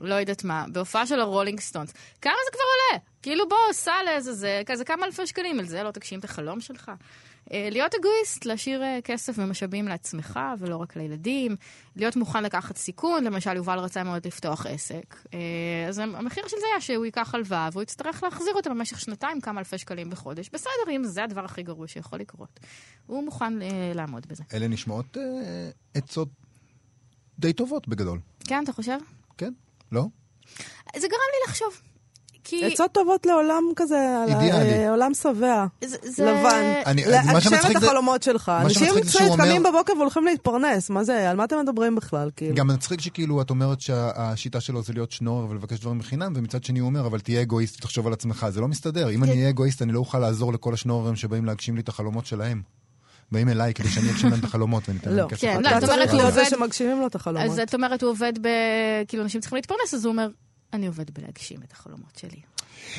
לא יודעת מה, בהופעה של הרולינג סטונס. כמה זה כבר עולה? כאילו בוא, סע לאיזה זה, כזה כמה אלפי שקלים על זה, לא תגשים את החלום שלך. אה, להיות אגואיסט, להשאיר אה, כסף ומשאבים לעצמך ולא רק לילדים. להיות מוכן לקחת סיכון, למשל יובל רצה מאוד לפתוח עסק. אה, אז המחיר של זה היה שהוא ייקח הלוואה והוא יצטרך להחזיר אותה במשך שנתיים כמה אלפי שקלים בחודש. בסדר, אם זה הדבר הכי גרוע שיכול לקרות. הוא מוכן לעמוד בזה. אלה נשמעות עצות די טובות בגדול. כן, אתה חושב? כן? לא? זה גרם לי לחשוב. כי... עצות טובות לעולם כזה, אידיאלי. אה, עולם שבע, זה, זה... לבן. אני- מה להגשם את זה- החלומות שלך. מה אנשים שמצחיק זה שהוא אומר- קמים בבוקר והולכים להתפרנס, מה זה, על מה אתם מדברים בכלל? כאילו? גם מצחיק שכאילו את אומרת שהשיטה שלו זה להיות שנורר ולבקש דברים בחינם, ומצד שני הוא אומר, אבל תהיה אגואיסט ותחשוב על עצמך. זה לא מסתדר. אם אני אהיה אגואיסט, אני לא אוכל לעזור לכל השנוררים שבאים להגשים לי את החלומות שלהם. באים אליי כדי שאני אגשים להם את החלומות וניתן לא. להם כסף. כן, לא, אתה זאת אומרת, הוא להיות זה עובד- שמגשימים לו את החלומות. אז את אומרת, הוא עובד ב... כאילו, אנשים צריכים להתפרנס, אז הוא אומר, אני עובד בלהגשים את החלומות שלי.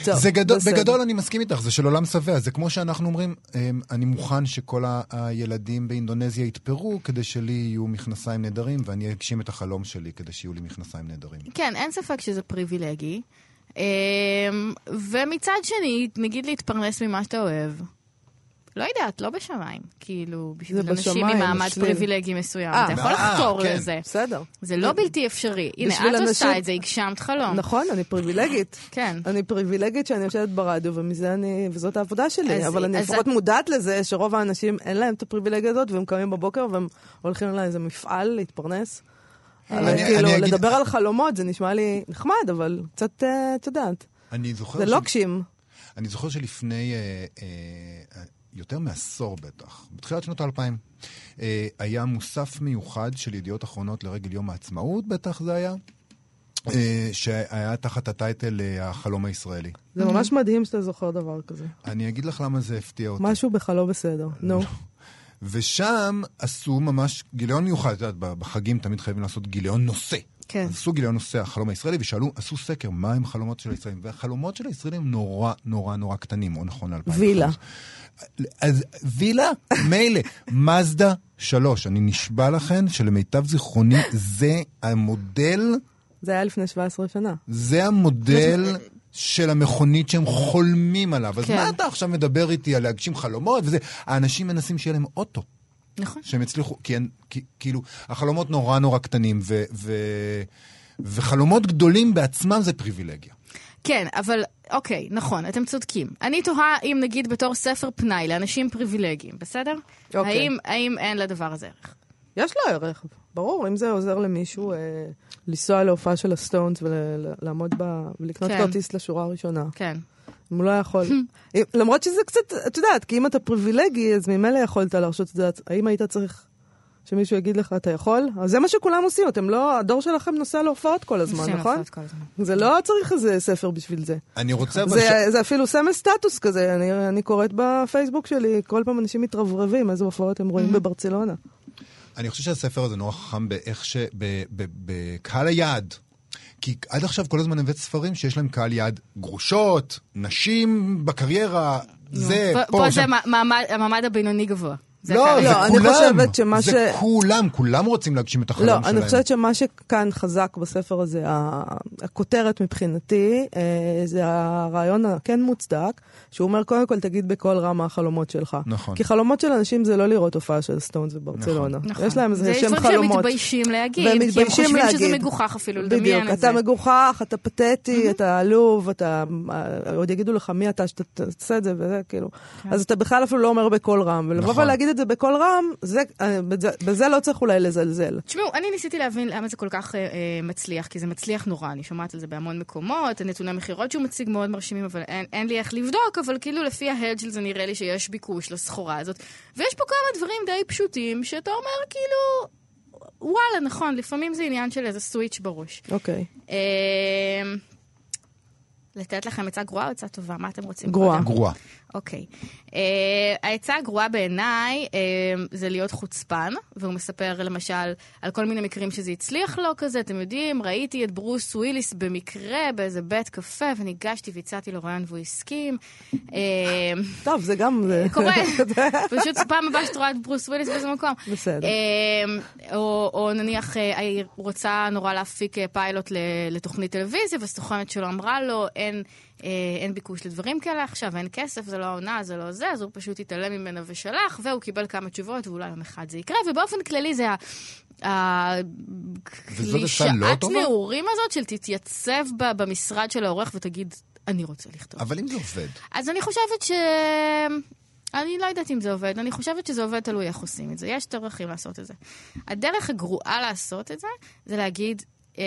טוב, זה גדול, בסדר. בגדול אני מסכים איתך, זה של עולם שבע. זה כמו שאנחנו אומרים, אמ, אני מוכן שכל הילדים באינדונזיה יתפרו כדי שלי יהיו מכנסיים נהדרים, ואני אגשים את החלום שלי כדי שיהיו לי מכנסיים נהדרים. כן, אין ספק שזה פריבילגי. אמ, ומצד שני, נגיד להתפרנס ממה שאתה אוהב. לא יודעת, לא בשמיים. כאילו, בשביל אנשים בשמיים, ממעמד. פריבילגי מסוים. אה. אתה יכול אה, לחתור כן. לזה. בסדר. זה לא בלתי אפשרי. הנה, את אנשים- עושה את זה, הגשמת חלום. נכון, אני פריבילגית. כן. אני פריבילגית שאני יושבת ברדיו, ומזה אני, וזאת העבודה שלי. אז- אבל אני אז לפחות את- מודעת לזה שרוב האנשים אין להם את הפריבילגיה הזאת, והם קמים בבוקר והם הולכים לאיזה מפעל להתפרנס. אבל אני- כאילו, אני אגיד- לדבר על חלומות זה נשמע לי נחמד, אבל קצת, אה, את יודעת, אני זוכר זה ש- לא. אני זוכר שלפני אה, אה, יותר מעשור בטח, בתחילת שנות האלפיים, אה, היה מוסף מיוחד של ידיעות אחרונות לרגל יום העצמאות, בטח זה היה, אה, שהיה תחת הטייטל אה, החלום הישראלי. זה ממש מדהים שאתה זוכר דבר כזה. אני אגיד לך למה זה הפתיע אותי. משהו בך לא בסדר. נו. ושם עשו ממש גיליון מיוחד, את יודעת, בחגים תמיד חייבים לעשות גיליון נושא. כן. אז עשו גיליון נושא החלום הישראלי, ושאלו, עשו סקר, מה הם החלומות של הישראלים? והחלומות של הישראלים נורא נורא נורא קטנים, או נכון, 2005. וילה. אז וילה, מילא. מזדה 3, אני נשבע לכן שלמיטב זיכרוני זה המודל, זה היה לפני 17 שנה. זה המודל של המכונית שהם חולמים עליו. אז כן. מה אתה עכשיו מדבר איתי על להגשים חלומות וזה? האנשים מנסים שיהיה להם אוטו. נכון. שהם יצליחו, כי הם, כי, כאילו, החלומות נורא נורא קטנים, ו, ו, וחלומות גדולים בעצמם זה פריבילגיה. כן, אבל אוקיי, נכון, אתם צודקים. אני תוהה אם נגיד בתור ספר פנאי לאנשים פריבילגיים, בסדר? אוקיי. האם, האם אין לדבר הזה ערך? יש לו ערך, ברור, אם זה עוזר למישהו אה, לנסוע להופעה של הסטונס ולעמוד ב... ולקנות כן. כרטיס לשורה הראשונה. כן. אם הוא לא יכול. [laughs] למרות שזה קצת, את יודעת, כי אם אתה פריבילגי, אז ממילא יכולת להרשות את זה. האם היית צריך שמישהו יגיד לך, אתה יכול? אז זה מה שכולם עושים, אתם לא, הדור שלכם נוסע להופעות כל הזמן, נכון? הופעות כל הזמן. זה לא צריך איזה ספר בשביל זה. אני רוצה אבל... זה, זה אפילו סמל סטטוס כזה, אני, אני קוראת בפייסבוק שלי, כל פעם אנשים מתרברבים איזה הופעות הם רואים בברצלונה. אני חושב שהספר הזה נורא חכם באיך ש... ב- ב- בקהל היעד. כי עד עכשיו כל הזמן הבאת ספרים שיש להם קהל יעד גרושות, נשים בקריירה, זה, פה- פה, פה שם. זה מעמד- המעמד הבינוני גבוה. זה לא. זה לא, אני כולם. חושבת שמה זה ש- כולם, כולם רוצים להגשים את החלום לא, שלהם. אני חושבת שמה שכאן חזק בספר הזה, הכותרת מבחינתי, אה, זה הרעיון הכן מוצדק, שהוא אומר, קודם כל תגיד בקול רם מה החלומות שלך. נכון. כי חלומות של אנשים זה לא לראות הופעה של סטונס בברצלונה. נכון. יש להם איזה שם זה יש דברים שהם חלומות. מתביישים להגיד, והם כי הם מתביישים חושבים שזה להגיד. מגוחך אפילו לדמיין בדיוק, את זה. אתה מגוחך, אתה פתטי, אתה עלוב, אתה... אה, עוד יגידו לך מי אתה שאתה תעשה את זה, וזה כאילו... אז אתה בכלל אפילו לא אומר בקול רם. ולבוא נכון. ולהגיד את זה בקול רם, זה- אה, בזה- בזה לא צריך אולי לזלזל. תשמעו, אני ניסיתי להבין למה זה כל כך אה, אה, מצליח, כי זה מצליח נורא, אני שומעת על זה בהמון מקומות, הנתוני מכירות שהוא מציג מאוד מרשימים, אבל אין, אין לי איך לבדוק, אבל כאילו לפי ההד של זה נראה לי שיש ביקוש לסחורה הזאת. ויש פה כמה דברים די פשוטים, שאתה אומר כאילו, וואלה, נכון, לפעמים זה עניין של איזה סוויץ' בראש. אוקיי. אה, לתת לכם עצה גרועה או עצה טובה? מה אתם רוצים? גרועה. גרועה. אוקיי. Uh, העצה הגרועה בעיניי uh, זה להיות חוצפן, והוא מספר למשל על כל מיני מקרים שזה הצליח לו כזה, אתם יודעים, ראיתי את ברוס וויליס במקרה באיזה בית קפה, וניגשתי והצעתי לו רעיון והוא הסכים. Uh, טוב, זה גם... קורה, [laughs] פשוט פעם הבאה שאת רואה את ברוס וויליס באיזה מקום. בסדר. אה, או, או נניח אה, היא רוצה נורא להפיק אה, פיילוט לתוכנית טלוויזיה, והסוכנת שלו אמרה לו, אין, אה, אין ביקוש לדברים כאלה עכשיו, אין כסף, זה לא העונה, זה לא זה, אז הוא פשוט התעלם ממנה ושלח, והוא קיבל כמה תשובות, ואולי יום אחד זה יקרה, ובאופן כללי זה לא הקלישאת טובה? נעורים הזאת של תתייצב ב- במשרד של העורך ותגיד, אני רוצה לכתוב. אבל אם זה עובד, אז אני חושבת ש... אני לא יודעת אם זה עובד, אני חושבת שזה עובד תלוי איך עושים את זה. יש דרכים לעשות את זה. הדרך הגרועה לעשות את זה, זה להגיד, אמ,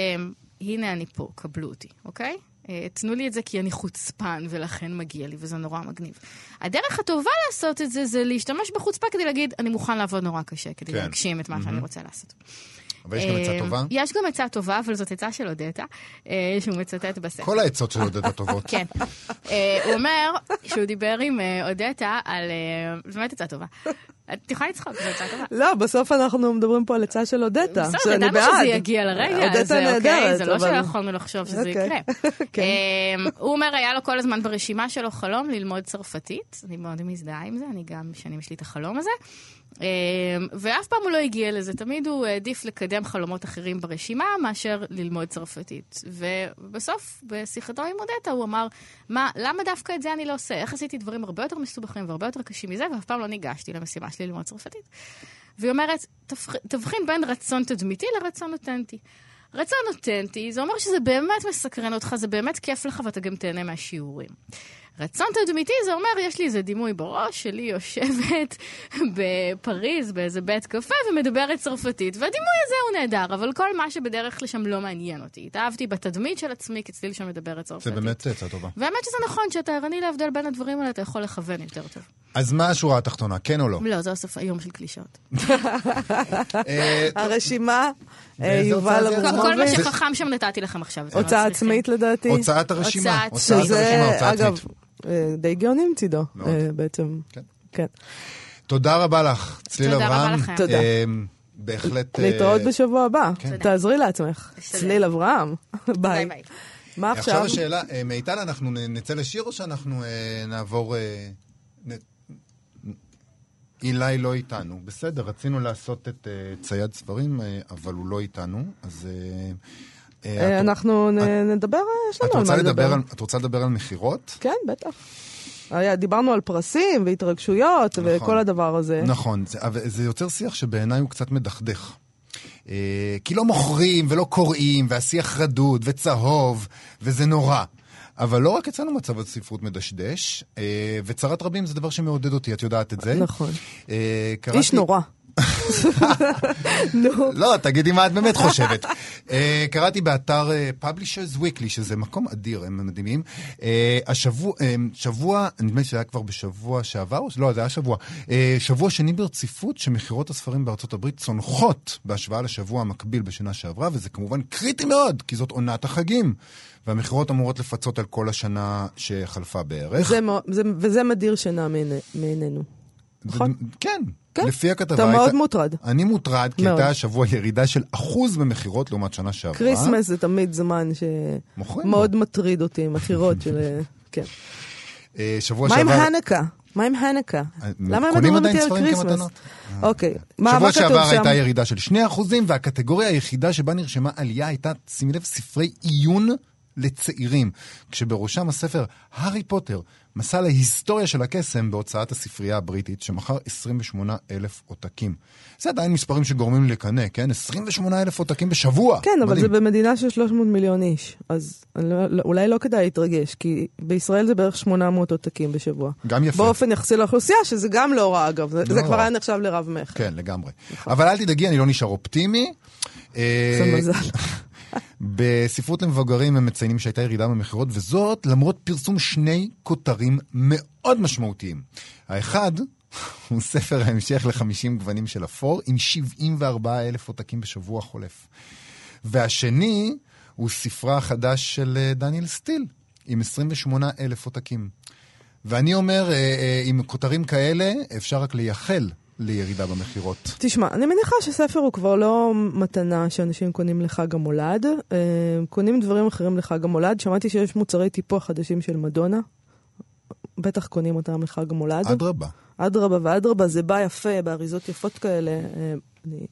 הנה אני פה, קבלו אותי, אוקיי? תנו לי את זה כי אני חוצפן ולכן מגיע לי, וזה נורא מגניב. הדרך הטובה לעשות את זה, זה להשתמש בחוצפה כדי להגיד, אני מוכן לעבוד נורא קשה כדי כן. להגשים את מה שאני רוצה לעשות. אבל יש גם עצה אה, טובה. יש גם עצה טובה, אבל זאת עצה של אודטה, אה, שהוא מצטט בספר. כל העצות של עודד הטובות. [laughs] כן. אה, הוא אומר שהוא דיבר עם אודטה על... באמת עצה טובה. את יכולה לצחוק, זו עצה טובה. לא, בסוף אנחנו מדברים פה על עצה של אודטה, בסדר, ידענו. שזה יגיע לרגע אודטה הזה, אוקיי? נהדרת, זה לא אבל- שלא יכולנו לחשוב שזה אוקיי. יקרה. [laughs] כן. אה, הוא אומר, היה לו כל הזמן ברשימה שלו חלום ללמוד צרפתית. אני מאוד מזדהה עם זה, אני גם שנים יש לי את החלום הזה. אה, ואף פעם הוא לא הגיע לזה, תמיד הוא העדיף לקדם חלומות אחרים ברשימה מאשר ללמוד צרפתית. ובסוף, בשיחתו עם אודטה, הוא אמר, מה, למה דווקא את זה אני לא עושה? איך עשיתי דברים הרבה יותר מסובכים והרבה יותר קשים מזה, ואף פעם לא ניגשתי למשימה שלי ללמוד צרפתית. והיא אומרת, "תבח- תבחין בין רצון תדמיתי לרצון אותנטי. רצון אותנטי, זה אומר שזה באמת מסקרן אותך, זה באמת כיף לך ואתה גם תהנה מהשיעורים. רצון תדמיתי זה אומר, יש לי איזה דימוי בראש שלי יושבת [laughs] בפריז באיזה בית קפה ומדברת צרפתית, והדימוי הזה הוא נהדר, אבל כל מה שבדרך לשם לא מעניין אותי. התאהבתי בתדמית של עצמי כצליל שם מדברת זה צרפתית. באמת עצה טובה. והאמת שזה נכון, כשאתה ערני להבדל בין הדברים האלה, אתה יכול לכוון יותר טוב. אז מה השורה התחתונה, כן או לא? לא, זה הסוף היום של קלישאות. [laughs] אה, הרשימה, אה, יובל זה? כל מה אברמוביץ', שחכם שם נתתי לכם עכשיו. לא הוצאה. עצמית לדעתי. הוצאת הרשימה. הוצאת- הרשימה, הוצאה עצמית. אה, די גאונים צידו, מאוד. אה, בעצם. כן. כן. תודה רבה לך, צליל תודה רבה אברהם. לכם. תודה. אה, בהחלט... להתראות בשבוע הבא. כן. תעזרי לעצמך. צליל אברהם. ביי. מה עכשיו עכשיו? השאלה, מיטל, אנחנו נצא לשיר או שאנחנו נעבור... אילי לא איתנו. בסדר, רצינו לעשות את צייד ספרים, אבל הוא לא איתנו, אז... אה, אה, אנחנו נדבר, אה, יש לנו על מה לדבר את רוצה לדבר על מכירות? כן, בטח. היה, דיברנו על פרסים והתרגשויות נכון. וכל הדבר הזה. נכון, זה, זה יוצר שיח שבעיניי הוא קצת מדכדך. אה, כי לא מוכרים ולא קוראים, והשיח רדוד וצהוב, וזה נורא. אבל לא רק אצלנו מצב הספרות מדשדש, אה, וצרת רבים זה דבר שמעודד אותי, את יודעת את זה. נכון. אה, קראתי... איש נורא. [laughs] נו. לא, תגידי מה את באמת חושבת. uh, קראתי באתר uh, Publishers Weekly, שזה מקום אדיר, הם מדהימים. Uh, השבוע, שבוע, נדמה לי שזה היה כבר בשבוע שעבר, לא, זה היה שבוע. שבוע שני ברציפות שמכירות הספרים בארצות הברית צונחות בהשוואה לשבוע המקביל בשנה שעברה, וזה כמובן קריטי מאוד, כי זאת עונת החגים. והמכירות אמורות לפצות על כל השנה שחלפה בערך. זה מאוד- זה- וזה מדיר שינה מעיני- מעינינו. נכון. כן, כן. לפי הכתבה... אתה מאוד מוטרד. אני מוטרד, כי מאוד. הייתה השבוע ירידה של אחוז במכירות לעומת שנה שעברה. כריסמס זה תמיד זמן שמאוד מטריד אותי, מכירות של... [laughs] כן. אה, שבוע מה עם שעבר... חנוכה? מה עם חנוכה? אה, למה הם קונים מדברים עדיין איתי על כריסמס? אוקיי. מה שבוע מה כתוב שעבר שם? הייתה ירידה של 2%, והקטגוריה היחידה שבה נרשמה עלייה הייתה, שימי לב, ספרי עיון לצעירים, כשבראשם הספר הארי פוטר, מסע להיסטוריה של הקסם בהוצאת הספרייה הבריטית, שמכר 28 אלף עותקים. זה עדיין מספרים שגורמים לי לקנא, כן? 28 אלף עותקים בשבוע. כן, אבל מדהים. זה במדינה של 300 מיליון איש, אז לא- לא- אולי לא כדאי להתרגש, כי בישראל זה בערך 800 עותקים בשבוע. גם יפה. באופן יחסי לאוכלוסייה, שזה גם לא רע אגב, זה- לא זה כבר רע. היה נחשב לרב מכר. כן, לגמרי. אבל אל תדאגי, אני לא נשאר אופטימי. זה אה, מזל. בספרות למבוגרים הם מציינים שהייתה ירידה במכירות, וזאת למרות פרסום שני כותרים מאוד משמעותיים. האחד [laughs] הוא ספר ההמשך ל-50 גוונים של אפור, עם 74 אלף עותקים בשבוע החולף. והשני הוא ספרה החדש של אה, דניאל סטיל, עם 28 אלף עותקים. ואני אומר, אה, אה, עם כותרים כאלה, אפשר רק לייחל לירידה במכירות. תשמע, אני מניחה שספר הוא כבר לא מתנה שאנשים קונים לחג המולד, אה, קונים דברים אחרים לחג המולד. שמעתי שיש מוצרי טיפוח חדשים של מדונה, בטח קונים אותם לחג המולד. אדרבה. אדרבה ואדרבה, זה בא יפה, באריזות יפות כאלה. אה, אני,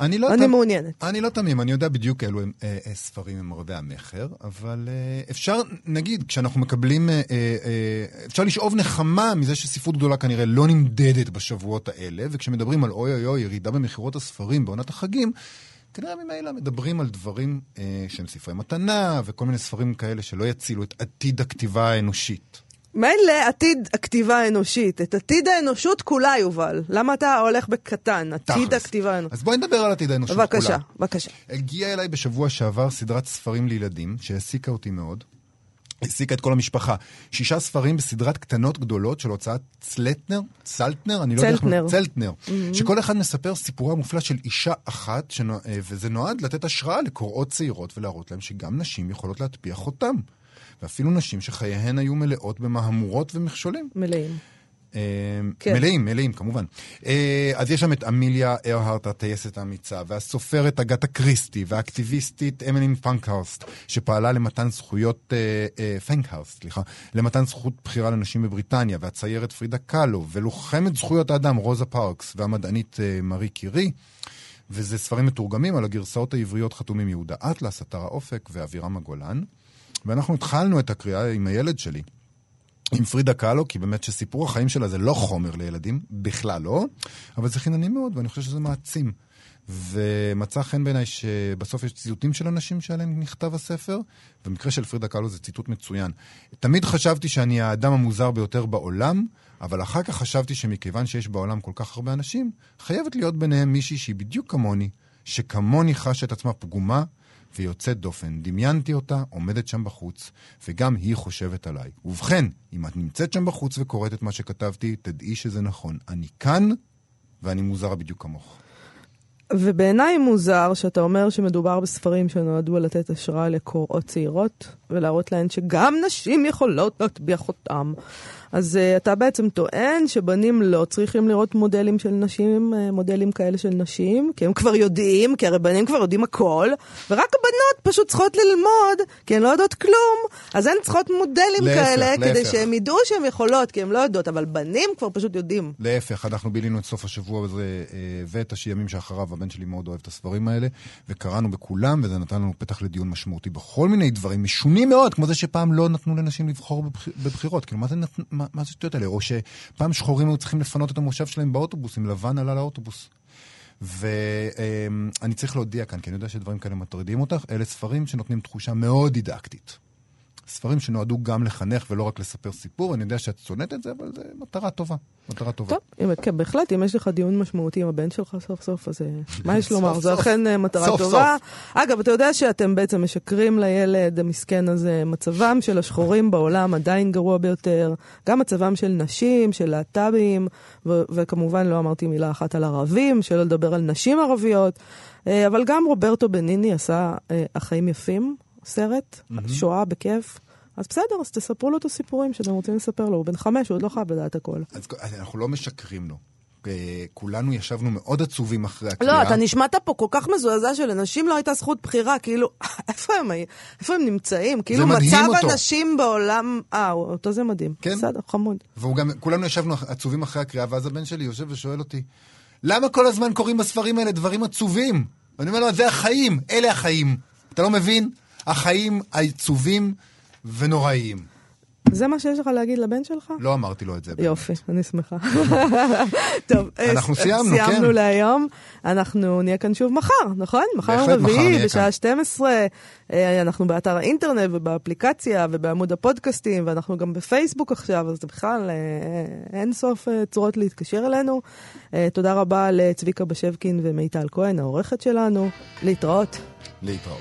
אני לא אני תמ- מעוניינת. אני לא תמים, אני יודע בדיוק אילו הם, אה, אה, ספרים הם רבי המכר, אבל אה, אפשר, נגיד, כשאנחנו מקבלים, אה, אה, אה, אפשר לשאוב נחמה מזה שספרות גדולה כנראה לא נמדדת בשבועות האלה, וכשמדברים על אוי אוי אוי, ירידה במכירות הספרים בעונת החגים, כנראה ממילא מדברים על דברים אה, שהם ספרי מתנה, וכל מיני ספרים כאלה שלא יצילו את עתיד הכתיבה האנושית. מילא עתיד הכתיבה האנושית, את עתיד האנושות כולה, יובל. למה אתה הולך בקטן? עתיד תכלס. הכתיבה האנושית. אז בואי נדבר על עתיד האנושות כולה. בבקשה, בבקשה. הגיעה אליי בשבוע שעבר סדרת ספרים לילדים, שהעסיקה אותי מאוד. העסיקה את כל המשפחה. שישה ספרים בסדרת קטנות גדולות של הוצאת צלטנר, צלטנר, אני לא יודע איך... צלטנר. צלטנר. שכל אחד מספר סיפורה המופלא של אישה אחת, שנו... אה, וזה נועד לתת השראה לקוראות צעירות ולהראות להם שגם נשים יכולות להטביע חותם. ואפילו נשים שחייהן היו מלאות במהמורות ומכשולים. מלאים. אה, כן. מלאים, מלאים, כמובן. אה, אז יש שם את אמיליה ארהרט, הטייסת האמיצה, והסופרת אגתה קריסטי, והאקטיביסטית אמילין פנקהרסט, שפעלה למתן זכויות, אה, פנקהרסט, סליחה, למתן זכות בחירה לנשים בבריטניה, והציירת פרידה קאלו, ולוחמת זכויות האדם רוזה פארקס, והמדענית מארי קירי. וזה ספרים מתורגמים, על הגרסאות העבריות חתומים יהודה אטלס, אתר האופק ואבירם הגולן. ואנחנו התחלנו את הקריאה עם הילד שלי. עם פרידה קאלו, כי באמת שסיפור החיים שלה זה לא חומר לילדים, בכלל לא, אבל זה חינני מאוד, ואני חושב שזה מעצים. ומצא חן בעיניי שבסוף יש ציטוטים של אנשים שעליהם נכתב הספר, במקרה של פרידה קאלו זה ציטוט מצוין. תמיד חשבתי שאני האדם המוזר ביותר בעולם, אבל אחר כך חשבתי שמכיוון שיש בעולם כל כך הרבה אנשים, חייבת להיות ביניהם מישהי שהיא בדיוק כמוני, שכמוני חשה את עצמה פגומה ויוצאת דופן. דמיינתי אותה עומדת שם בחוץ, וגם היא חושבת עליי. ובכן, אם את נמצאת שם בחוץ וקוראת את מה שכתבתי, תדעי שזה נכון. אני כאן, ואני מוזרה בדיוק כמוך. ובעיניי מוזר שאתה אומר שמדובר בספרים שנועדו לתת השראה לקוראות צעירות, ולהראות להן שגם נשים יכולות להטביע חותם. אז uh, אתה בעצם טוען שבנים לא צריכים לראות מודלים של נשים, uh, מודלים כאלה של נשים, כי הם כבר יודעים, כי הרי בנים כבר יודעים הכל, ורק הבנות פשוט צריכות ללמוד, כי הן לא יודעות כלום, אז הן צריכות מודלים להפך, כאלה, להפך. כדי שהן ידעו שהן יכולות, כי הן לא יודעות, אבל בנים כבר פשוט יודעים. להפך, אנחנו בילינו את סוף השבוע הזה אה, ואת הימים שאחריו, הבן שלי מאוד אוהב את הספרים האלה, וקראנו בכולם, וזה נתן לנו פתח לדיון משמעותי בכל מיני דברים משונים מאוד, כמו זה שפעם לא נתנו לנשים לבחור בבח... בבחירות. כאילו, מה זה. מה, מה זה שטויות האלה? או שפעם שחורים היו צריכים לפנות את המושב שלהם באוטובוס, אם לבן עלה לאוטובוס. ואני צריך להודיע כאן, כי אני יודע שדברים כאלה מטרידים אותך, אלה ספרים שנותנים תחושה מאוד דידקטית. ספרים שנועדו גם לחנך ולא רק לספר סיפור, אני יודע שאת שונאת את זה, אבל זו מטרה טובה. מטרה טובה. טוב, אם, כן, בהחלט, אם יש לך דיון משמעותי עם הבן שלך סוף סוף, אז אה, [laughs] מה יש סוף לומר? זו סוף. אכן אה, מטרה סוף טובה. אגב, אתה יודע שאתם בעצם משקרים לילד המסכן הזה, מצבם של השחורים בעולם עדיין גרוע ביותר, גם מצבם של נשים, של להט"בים, ו- וכמובן לא אמרתי מילה אחת על ערבים, שלא לדבר על נשים ערביות, אה, אבל גם רוברטו בניני עשה החיים יפים, סרט, שואה בכיף. אז בסדר, אז תספרו לו את הסיפורים שאתם רוצים לספר לו. הוא בן חמש, הוא עוד לא חייב לדעת הכל. אז אנחנו לא משקרים לו. אה, כולנו ישבנו מאוד עצובים אחרי הקריאה. לא, אתה נשמעת פה כל כך מזועזע שלנשים לא הייתה זכות בחירה, כאילו, [laughs] איפה הם, איפה הם נמצאים? כאילו, מצב אותו. הנשים בעולם... אה, אותו זה מדהים. כן. בסדר, חמוד. והוא גם, כולנו ישבנו עצובים אחרי הקריאה, ואז הבן שלי יושב ושואל אותי, למה כל הזמן קוראים בספרים האלה דברים עצובים? ואני אומר לו, זה החיים, אלה החיים. אתה לא מבין? החיים עצובים ונוראיים. זה מה שיש לך להגיד לבן שלך? לא אמרתי לו את זה. באמת. יופי, אני שמחה. טוב, אה, אנחנו ס- סיימנו, כן. סיימנו להיום. אנחנו נהיה כאן שוב מחר, נכון? מחר רביעי, בשעה כאן. 12. אה, אנחנו באתר האינטרנט ובאפליקציה ובעמוד הפודקאסטים, ואנחנו גם בפייסבוק עכשיו, אז זה בכלל אה, אין סוף אה, צורות להתקשר אלינו. אה, תודה רבה לצביקה בשבקין ומיטל כהן, העורכת שלנו. להתראות. להתראות.